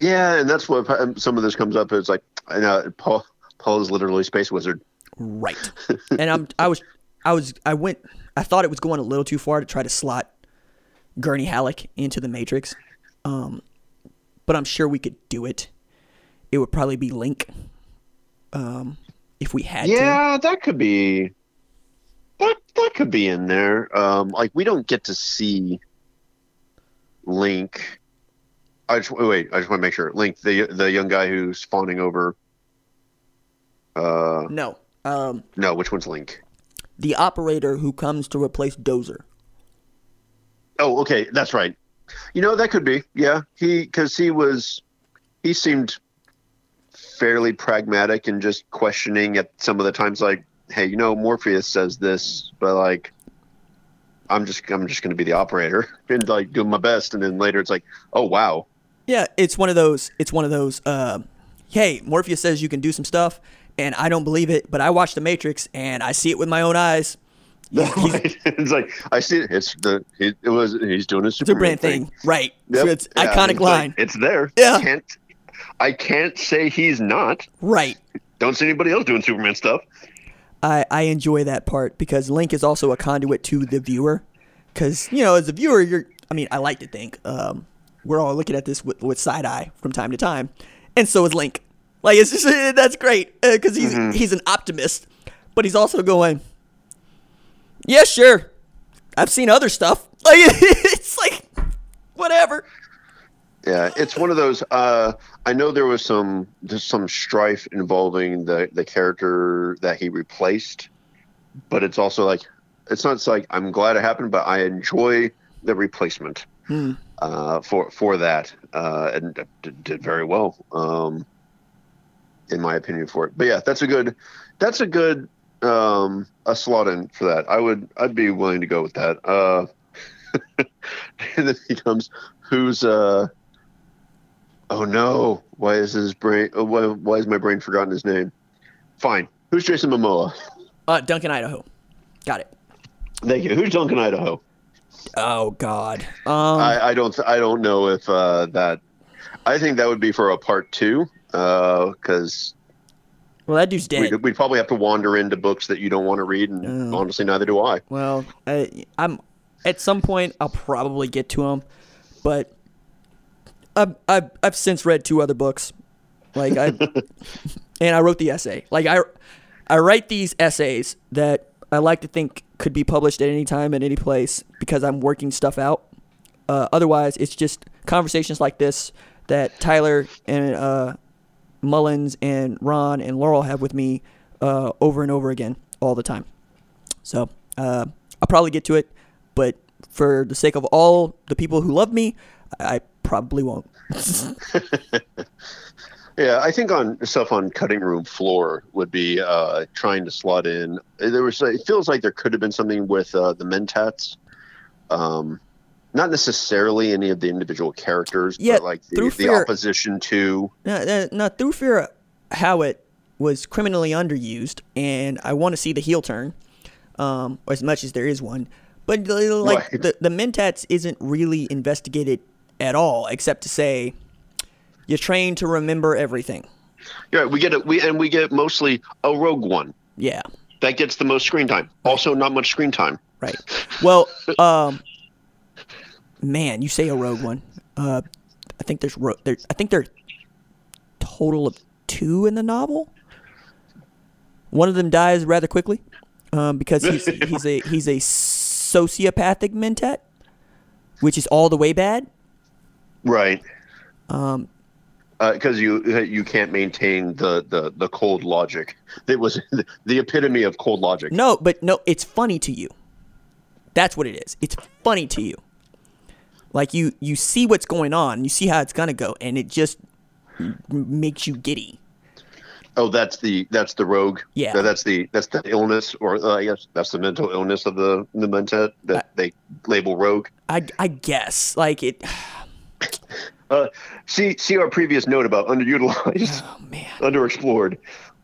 Yeah, and that's what um, some of this comes up. It's like, I know Paul. Paul is literally space wizard. Right. and I'm I was I was I went I thought it was going a little too far to try to slot Gurney Halleck into the Matrix. Um but I'm sure we could do it. It would probably be Link. Um if we had to. Yeah, that could be. That that could be in there. Um, like we don't get to see Link. I just wait. I just want to make sure Link, the the young guy who's fawning over. Uh, No. Um no, which one's Link? the operator who comes to replace Dozer. Oh, okay, that's right. You know that could be. Yeah, he because he was, he seemed fairly pragmatic and just questioning at some of the times. Like, hey, you know, Morpheus says this, but like, I'm just I'm just going to be the operator and like doing my best. And then later it's like, oh wow, Yeah, it's one of those. It's one of those. Uh, hey, Morpheus says you can do some stuff, and I don't believe it, but I watch The Matrix and I see it with my own eyes. It's like I see it. It's the he, it was he's doing a a Superman brand thing, right? Yep. So it's Yeah, iconic it's like, line, it's there. Yeah. Can't I can't say he's not. right? Don't see anybody else doing Superman stuff. I I enjoy that part because Link is also a conduit to the viewer. Because you know, as a viewer, you're. I mean, I like to think um, we're all looking at this with, with side eye from time to time, and so is Link. Like it's just that's great because he's he's an optimist, but he's also going. Yeah, sure. I've seen other stuff. Like it's like whatever. Yeah, it's one of those. Uh, I know there was some there's some strife involving the the character that he replaced, but it's also like it's not it's like I'm glad it happened, but I enjoy the replacement uh, for for that, uh, and did, did very well, um, in my opinion for it. But yeah, that's a good that's a good um, a slot in for that. I would I'd be willing to go with that. Uh, and then he comes, who's uh Oh no! Why is his brain? oh, Why, why is my brain forgotten his name? Fine. Who's Jason Momoa? Uh, Duncan, Idaho. Got it. Thank you. Who's Duncan Idaho? Oh God. Um. I, I don't. I don't know if uh, that. I think that would be for a part two, because well, that dude's dead. we'd, we'd probably have to wander into books that you don't want to read, and Oh. honestly, neither do I. Well, I, I'm at some point I'll probably get to him, but I've I've, I've since read two other books, like I, and I wrote the essay. Like I, I write these essays that I like to think could be published at any time at any place because I'm working stuff out. Uh, otherwise, it's just conversations like this that Tyler and uh, Mullins and Ron and Laurel have with me uh, over and over again all the time. So uh, I'll probably get to it, but for the sake of all the people who love me, I probably won't. Yeah, I think on stuff on cutting room floor would be uh, trying to slot in. There was it feels like there could have been something with uh, the Mentats, um, not necessarily any of the individual characters, Yeah, but like the, through the fear- opposition to. Now, now through fear, Hawat was criminally underused, and I want to see the heel turn, um, as much as there is one. But like Right. the the Mentats isn't really investigated at all, except to say you're trained to remember everything. Yeah, we get it. We and we get mostly a rogue one Yeah. that gets the most screen time. Also, not much screen time. Right. Well, um, man, you say a rogue one. Uh, I think there's ro- there. I think there are total of two in the novel. One of them dies rather quickly, um, because he's he's a he's a sociopathic mentat, which is all the way bad. Right. Um, Because you you can't maintain the, the, the cold logic. It was the epitome of cold logic. no, but no, it's funny to you. That's what it is. It's funny to you. Like you you see what's going on, you see how it's gonna go, and it just makes you giddy. Oh, that's the that's the rogue. Yeah. That's the that's the illness, or uh, I guess that's the mental illness of the the mentat that they label rogue. I, I guess like it. Uh, see see our previous note about underutilized, Oh man. underexplored.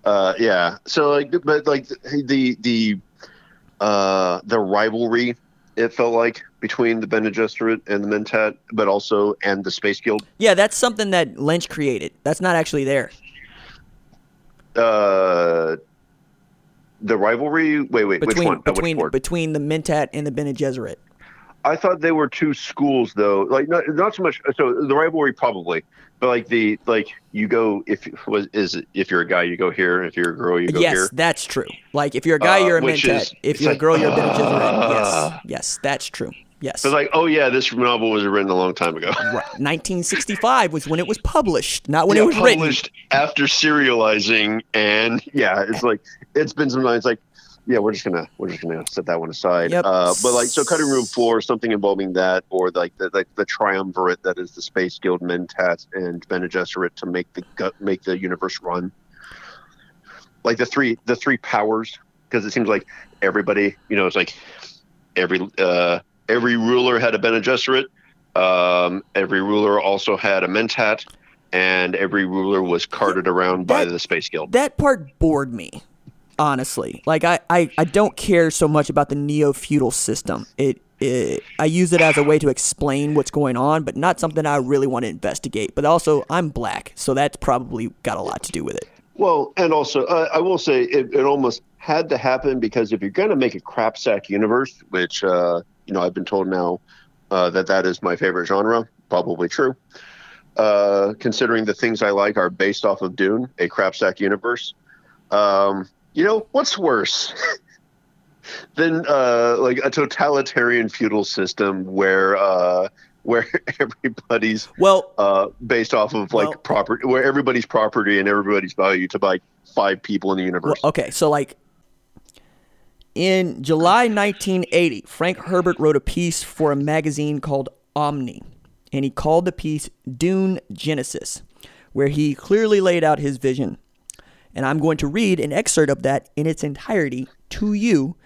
Uh, yeah. So like, but like the the uh the rivalry it felt like between the Bene Gesserit and the Mentat, but also and the Space Guild. Yeah, that's something that Lynch created. That's not actually there. Uh, the rivalry. Wait, wait. which Between one? Uh, which between between the Mentat and the Bene Gesserit. I thought they were two schools though. Like not not so much. So the rivalry probably, but like the like you go if was is if you're a guy you go here. If you're a girl you go yes, here. Yes, that's true. Like if you're a guy, Uh, you're a which is- if you're a girl, you're a Gesserit. ah. yes, yes, that's true. Yes. So like oh yeah, this novel was written a long time ago. Right. 1965 was when it was published, not when Yeah, it was written. published after serializing, and yeah, it's like it's been some time. It's like yeah, we're just gonna we're just gonna set that one aside. Yep. Uh, but like so, cutting room floor, something involving that, or like the like the triumvirate that is the Space Guild, Mentat, and Bene Gesserit to make the make the universe run. Like the three the three powers, because it seems like everybody, you know, it's like every uh, every ruler had a Bene Gesserit. Um, every ruler also had a Mentat, and every ruler was carted around by the Space Guild. That part bored me, honestly. Like I, I, I don't care so much about the neo feudal system. It, it I use it as a way to explain what's going on, but not something I really want to investigate. But also, I'm black, so that's probably got a lot to do with it. Well, and also, uh, I will say it, it almost had to happen because if you're going to make a crap sack universe, which uh, you know I've been told now uh, that that is my favorite genre, probably true. Uh, considering the things I like are based off of Dune, a crap sack universe. Um, you know what's worse than uh, like a totalitarian feudal system where uh, where everybody's Well, uh, based off of like Well- property, where everybody's property and everybody's value to like five people in the well, universe. okay, so like in July 1980, Frank Herbert wrote a piece for a magazine called Omni, and he called the piece Dune Genesis, where he clearly laid out his vision. And I'm going to read an excerpt of that in its entirety to you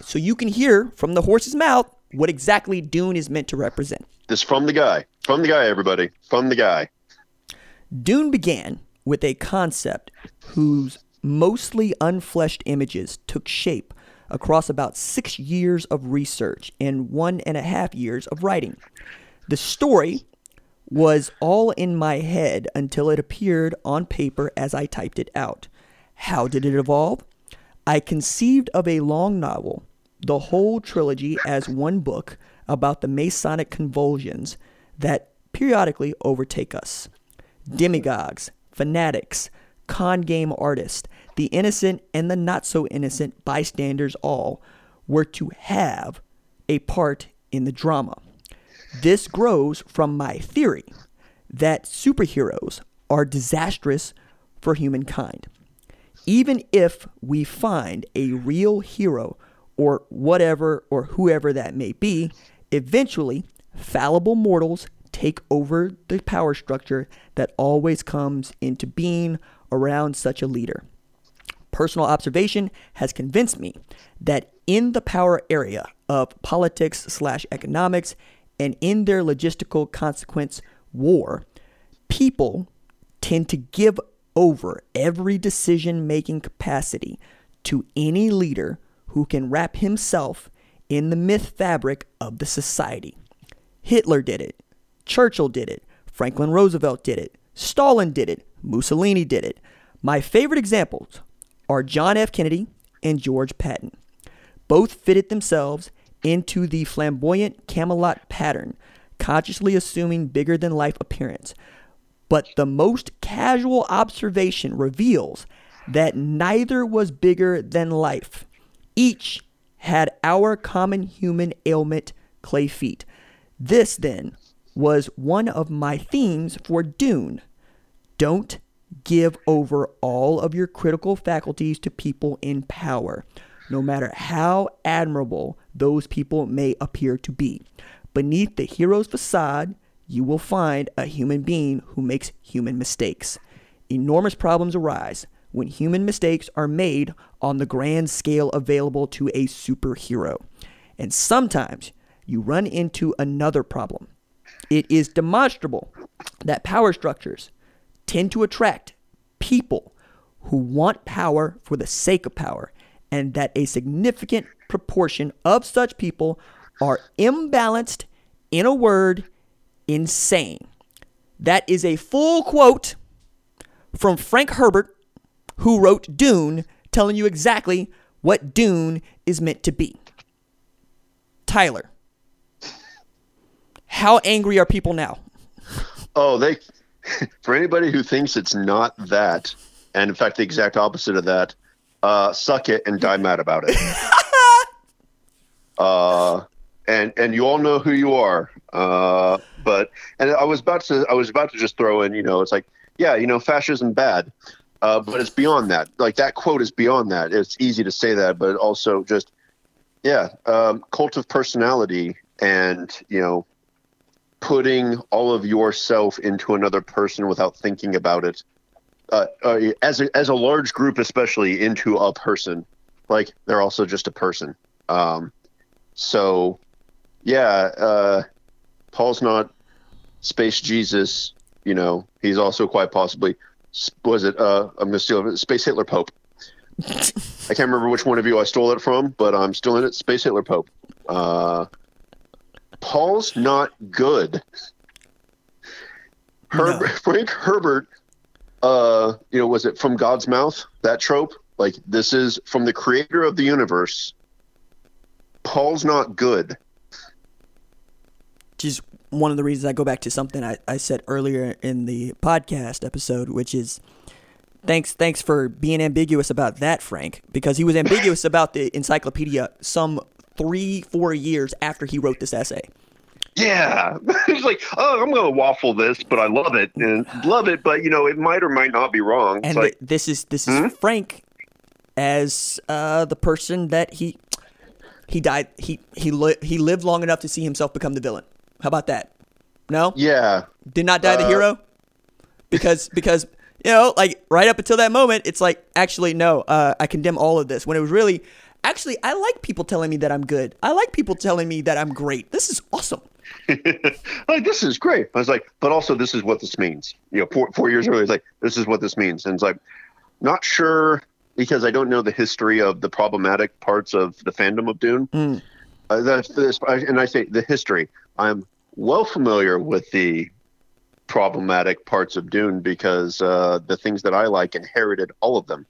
so you can hear from the horse's mouth what exactly Dune is meant to represent. This from the guy, from the guy, everybody, from the guy. Dune began with a concept whose mostly unfleshed images took shape across about six years of research and one and a half years of writing. The story was all in my head until it appeared on paper as I typed it out. How did it evolve? I conceived of a long novel, the whole trilogy as one book about the messianic convulsions that periodically overtake us. Demagogues, fanatics, con game artists, the innocent and the not so innocent bystanders all were to have a part in the drama. This grows from my theory that superheroes are disastrous for humankind. Even if we find a real hero or whatever or whoever that may be, eventually fallible mortals take over the power structure that always comes into being around such a leader. Personal observation has convinced me that in the power area of politics slash economics and in their logistical consequence, war, people tend to give over every decision making capacity to any leader who can wrap himself in the myth fabric of the society. Hitler did it, Churchill did it, Franklin Roosevelt did it, Stalin did it, Mussolini did it. My favorite examples are John F. Kennedy and George Patton. Both fitted themselves into the flamboyant Camelot pattern, consciously assuming bigger than life appearance. But the most casual observation reveals that neither was bigger than life. Each had our common human ailment, clay feet. This, then, was one of my themes for Dune. Don't give over all of your critical faculties to people in power, no matter how admirable those people may appear to be. Beneath the hero's facade, you will find a human being who makes human mistakes. Enormous problems arise when human mistakes are made on the grand scale available to a superhero. And sometimes you run into another problem. It is demonstrable that power structures tend to attract people who want power for the sake of power, and that a significant proportion of such people are imbalanced, in a word, insane. That is a full quote from Frank Herbert, who wrote Dune, telling you exactly what Dune is meant to be. Tyler, how angry are people now? Oh, they. For anybody who thinks it's not that, and in fact the exact opposite of that, uh, suck it and die mad about it. uh, and and you all know who you are. Uh, but and I was about to I was about to just throw in, you know, it's like, yeah, you know, fascism bad. Uh, but it's beyond that. Like that quote is beyond that. It's easy to say that, but also just, yeah, um, cult of personality and you know, putting all of yourself into another person without thinking about it. Uh, uh, as a, as a large group, especially into a person, like they're also just a person. Um, so, yeah, uh, Paul's not space Jesus. You know, he's also quite possibly was it? Uh, I'm gonna steal it. Space Hitler Pope. I can't remember which one of you I stole it from, but I'm still in it. Space Hitler Pope. Uh, Paul's not good. Herb, No. Frank Herbert, uh, you know, was it from God's mouth? That trope? Like, this is from the creator of the universe. Paul's not good. Which is one of the reasons I go back to something I, I said earlier in the podcast episode, which is thanks thanks for being ambiguous about that, Frank, because he was ambiguous about the encyclopedia some three, four years after he wrote this essay. Yeah. He's like, oh, I'm going to waffle this, but I love it. And love it, but, you know, it might or might not be wrong. It's And like, th- this is this is Frank as uh, the person that he he died he he li- he lived long enough to see himself become the villain. How about that? No? yeah. did not die the Uh, hero because because you know like right up until that moment it's like actually no uh, i condemn all of this when it was really actually i like people telling me that i'm good i like people telling me that i'm great this is awesome like, this is great. I was like, but also, this is what this means. You know, four, four years earlier, it's like, this is what this means. And it's like, not sure because I don't know the history of the problematic parts of the fandom of Dune. Mm. Uh, that's this, and I say the history. I'm well familiar with the problematic parts of Dune because uh, the things that I like inherited all of them.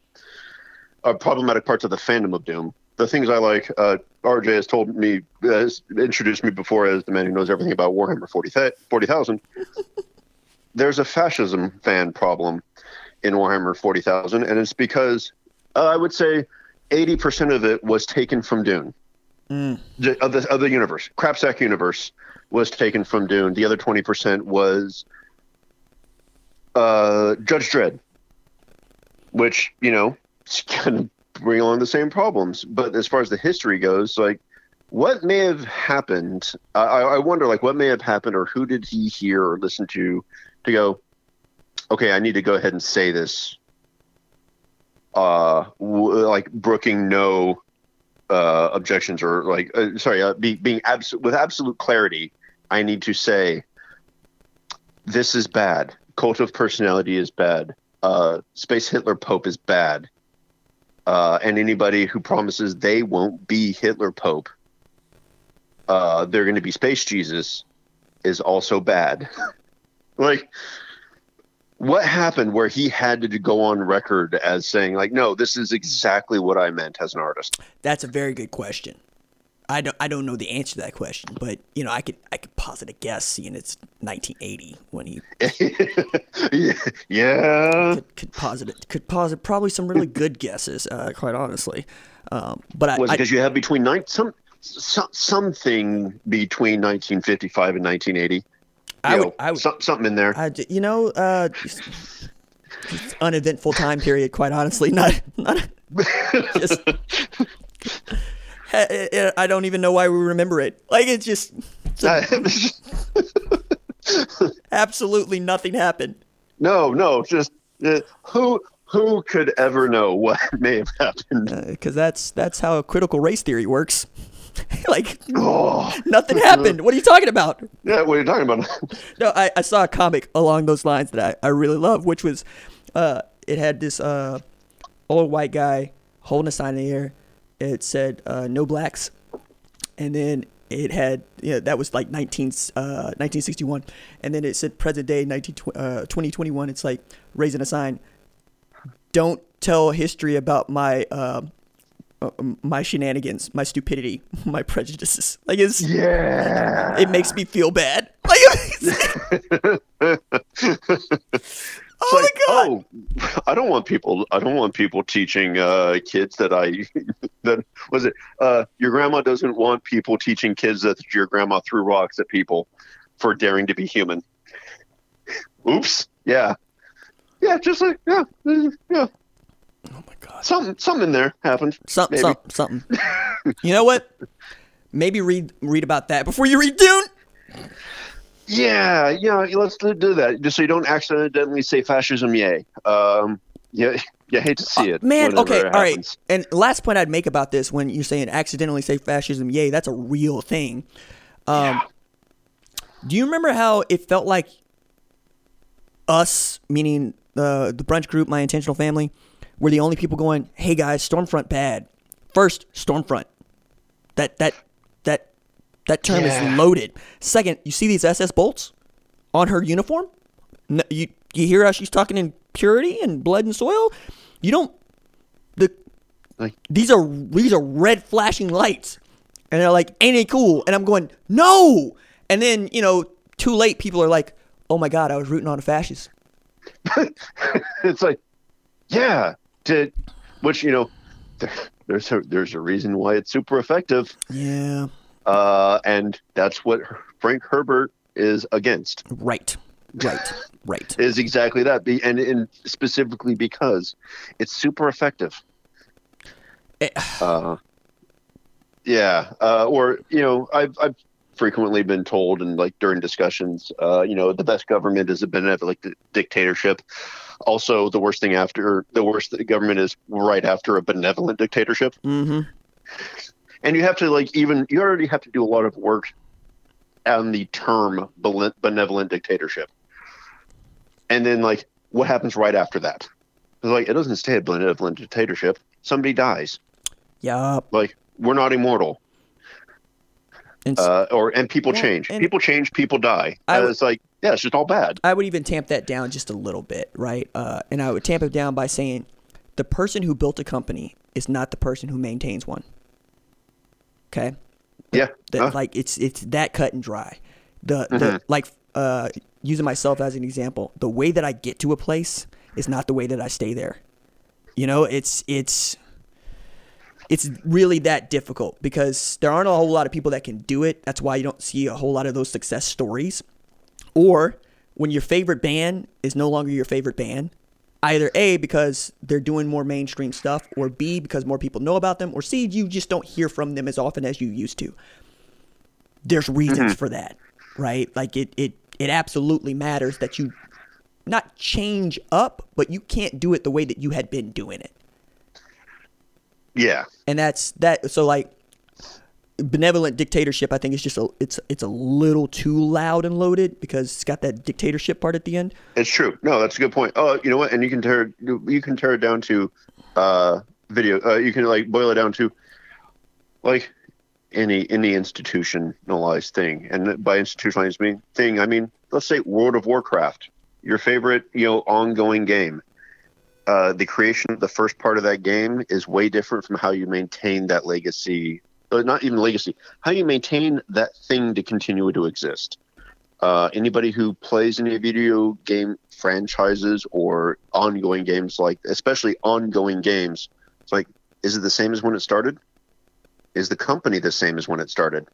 Are problematic parts of the fandom of Doom. The things I like, uh, RJ has told me, has introduced me before as the man who knows everything about Warhammer 40,000. 40, There's a fascism fan problem in Warhammer 40,000, and it's because uh, I would say 80% of it was taken from Dune the, of the of the universe. Crapsack universe was taken from Dune. The other twenty percent was uh, Judge Dredd, which you know of bring along the same problems. But as far as the history goes, like what may have happened, I, I wonder like what may have happened, or who did he hear or listen to to go, okay, I need to go ahead and say this. Uh, w- like brooking no uh, objections or like uh, sorry uh, be, being abs- with absolute clarity i need to say this is bad. Cult of personality is bad. Uh, space hitler pope is bad. Uh, and anybody who promises they won't be hitler pope uh, they're going to be space jesus is also bad. Like what happened where he had to go on record as saying like no this is exactly what i meant as an artist? That's a very good question i don't i don't know the answer to that question but you know i could i could posit a guess seeing it's 1980 when he yeah. could, could posit it could posit probably some really good guesses uh, quite honestly um, but I, Was because you have between nine some, some something between 1955 and 1980. I would- know, I would- some, something in there. I you know, uh, uneventful time period. Quite honestly, not not just. I- I I don't even know why we remember it. Like it's just absolutely nothing happened. no, no, just uh, who who could ever know what may have happened? because that's that's how critical race theory works. like Oh, nothing happened. What are you talking about? yeah, what are you talking about? No, I, I saw a comic along those lines that I, I really love, which was uh it had this uh old white guy holding a sign in the air. It said uh, no blacks. And then it had you know, that was like 19 uh 1961 and then it said present day 19 uh, 2021 it's like raising a sign don't tell history about my uh, uh, my shenanigans, my stupidity, my prejudices. Like it's yeah. it makes me feel bad. Like, oh like, my god! oh, I don't want people. I don't want people teaching uh, kids that I that was it. Uh, your grandma doesn't want people teaching kids that your grandma threw rocks at people for daring to be human. Oops. Yeah. Yeah. Just like yeah, uh, yeah. Oh my god! Something, something in there happened. Something, maybe. something, something. you know what? Maybe read read about that before you read Dune. Yeah, yeah. Let's do that, just so you don't accidentally say fascism. Yay. Um. Yeah. You hate to see it. Uh, Man, okay, it all right. And last point I'd make about this when you're saying accidentally say fascism, yay, that's a real thing. Um, Do you remember how it felt like us, meaning uh, the brunch group, my intentional family, were the only people going, "Hey guys, Stormfront bad." First, Stormfront. That that that term Yeah. is loaded. Second, you see these SS bolts on her uniform? No, you you hear how she's talking in purity and blood and soil? You don't the Like- these are these are red flashing lights. And they're like, ain't it cool? And I'm going, no. And then, you know, too late, people are like, oh my God, I was rooting on a fascist. it's like, yeah, to which you know, there, there's a there's a reason why it's super effective, Yeah. Uh, and that's what Frank Herbert is against. Right. Right. Right. Is exactly that, and, and specifically because it's super effective. Eh, Uh, yeah, uh, or you know, I've I've frequently been told, and like during discussions, uh, you know, the best government is a benevolent di- dictatorship. Also, the worst thing after the worst government is right after a benevolent dictatorship, Mm-hmm. And you have to like even you already have to do a lot of work on the term benevolent dictatorship, and then like what happens right after that? It's like it doesn't stay a benevolent dictatorship. Somebody dies. Yup. Like we're not immortal. And uh, or and people Well, change. and- people change. People die. I would- it's like yeah, it's just all bad. I would even tamp that down just a little bit, right? Uh, and I would tamp it down by saying the person who built a company is not the person who maintains one. Okay? Yeah, That, Like it's it's that cut and dry. The Mm-hmm. the like uh, using myself as an example, the way that I get to a place is not the way that I stay there. You know, it's it's it's really that difficult because there aren't a whole lot of people that can do it. That's why you don't see a whole lot of those success stories. Or when your favorite band is no longer your favorite band, either A, because they're doing more mainstream stuff, or B, because more people know about them, or C, you just don't hear from them as often as you used to. There's reasons mm-hmm. for that, right? Like it, it, it absolutely matters that you not change up, but you can't do it the way that you had been doing it yeah, and that's that so like benevolent dictatorship i think is just a it's it's a little too loud and loaded because it's got that dictatorship part at the end it's true. No, that's a good point. Oh, you know what? And you can tear you can tear it down to uh, video. Uh, you can like boil it down to like any any institutionalized thing. And by institutionalized mean thing, I mean let's say World of Warcraft, your favorite you know ongoing game. Uh, the creation of the first part of that game is way different from how you maintain that legacy. Not even legacy. How you maintain that thing to continue to exist. Uh, anybody who plays any video game franchises or ongoing games, like especially ongoing games, it's like, is it the same as when it started? Is the company the same as when it started?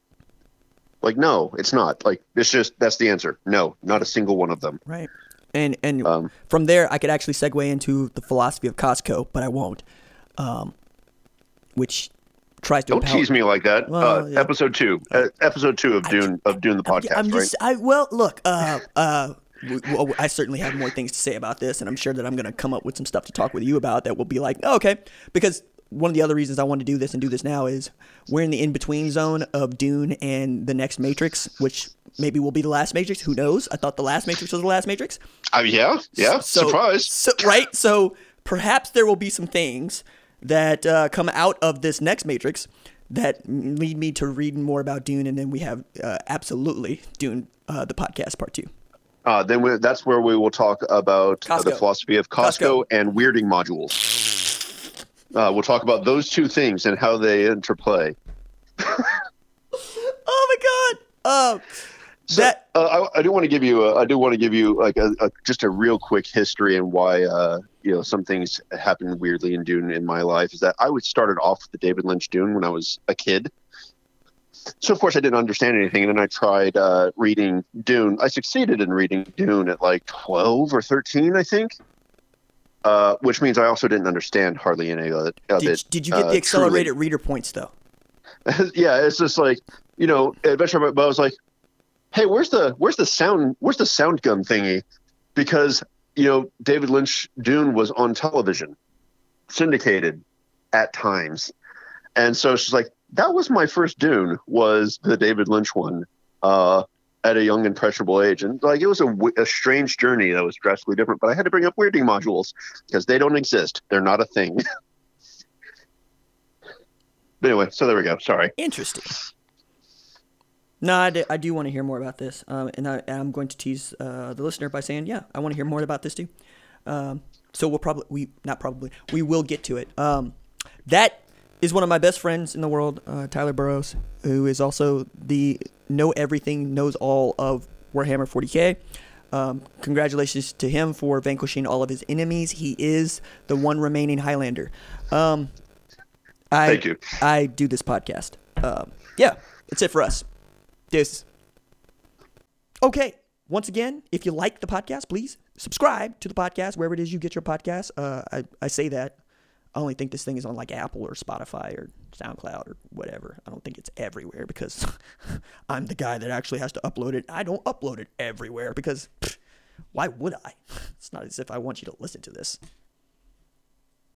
Like, no, it's not. Like, it's just that's the answer. No, not a single one of them. right and and Um, from there i could actually segue into the philosophy of costco but i won't um which tries to Don't empower- tease me like that. Well, uh, yeah. Episode two, uh, episode two of Dune of Dune the podcast, I'm right? just I well look uh uh I certainly have more things to say about this, and I'm sure that I'm going to come up with some stuff to talk with you about that will be like, oh, okay, because one of the other reasons I want to do this and do this now is we're in the in between zone of Dune and the next Matrix, which maybe will be the last Matrix. Who knows? I thought the last Matrix was the last Matrix. Uh, yeah, yeah. So, Surprise. So, right? So perhaps there will be some things that uh, come out of this next Matrix that lead me to reading more about Dune, and then we have uh, absolutely Dune, uh, the podcast part two. Uh, then we, that's where we will talk about uh, the philosophy of Costco, Costco. and weirding modules. Uh, we'll talk about those two things and how they interplay. Oh my god! So, that uh, I, I do want to give you. A, I do want to give you like a, a just a real quick history and why uh, you know some things happened weirdly in Dune in my life. Is that I was started off with the David Lynch Dune when I was a kid. So of course I didn't understand anything, and then I tried uh, reading Dune. I succeeded in reading Dune at like twelve or thirteen, I think. Uh, which means I also didn't understand hardly any of it. Did, did you get uh, the accelerated reader points though? yeah, it's just like you know, Adventure. But I was like, hey, where's the where's the sound where's the sound gun thingy? Because you know, David Lynch Dune was on television, syndicated at times, and so she's like, that was my first Dune was the David Lynch one. Uh, at a young impressionable age and like it was a, a, strange journey that was drastically different but i had to bring up weirding modules because they don't exist they're not a thing but anyway so there we go sorry Interesting. No, I do, I do want to hear more about this, um, and, I, I'm going to tease uh, the listener by saying, yeah, I want to hear more about this too. Um, so we'll probably, we not probably, we will get to it. Um, that is one of my best friends in the world, uh, Tyler Burrows, who is also the know everything, knows all of Warhammer 40k. Um, congratulations to him for vanquishing all of his enemies. He is the one remaining Highlander. Um, I, Thank you. I do this podcast. Um, yeah, that's it for us. This. Okay. Once again, if you like the podcast, please subscribe to the podcast wherever it is you get your podcast. Uh, I, I say that. I only think this thing is on like Apple or Spotify or SoundCloud or whatever. I don't think it's everywhere because I'm the guy that actually has to upload it. I don't upload it everywhere because pff, why would I? It's not as if I want you to listen to this.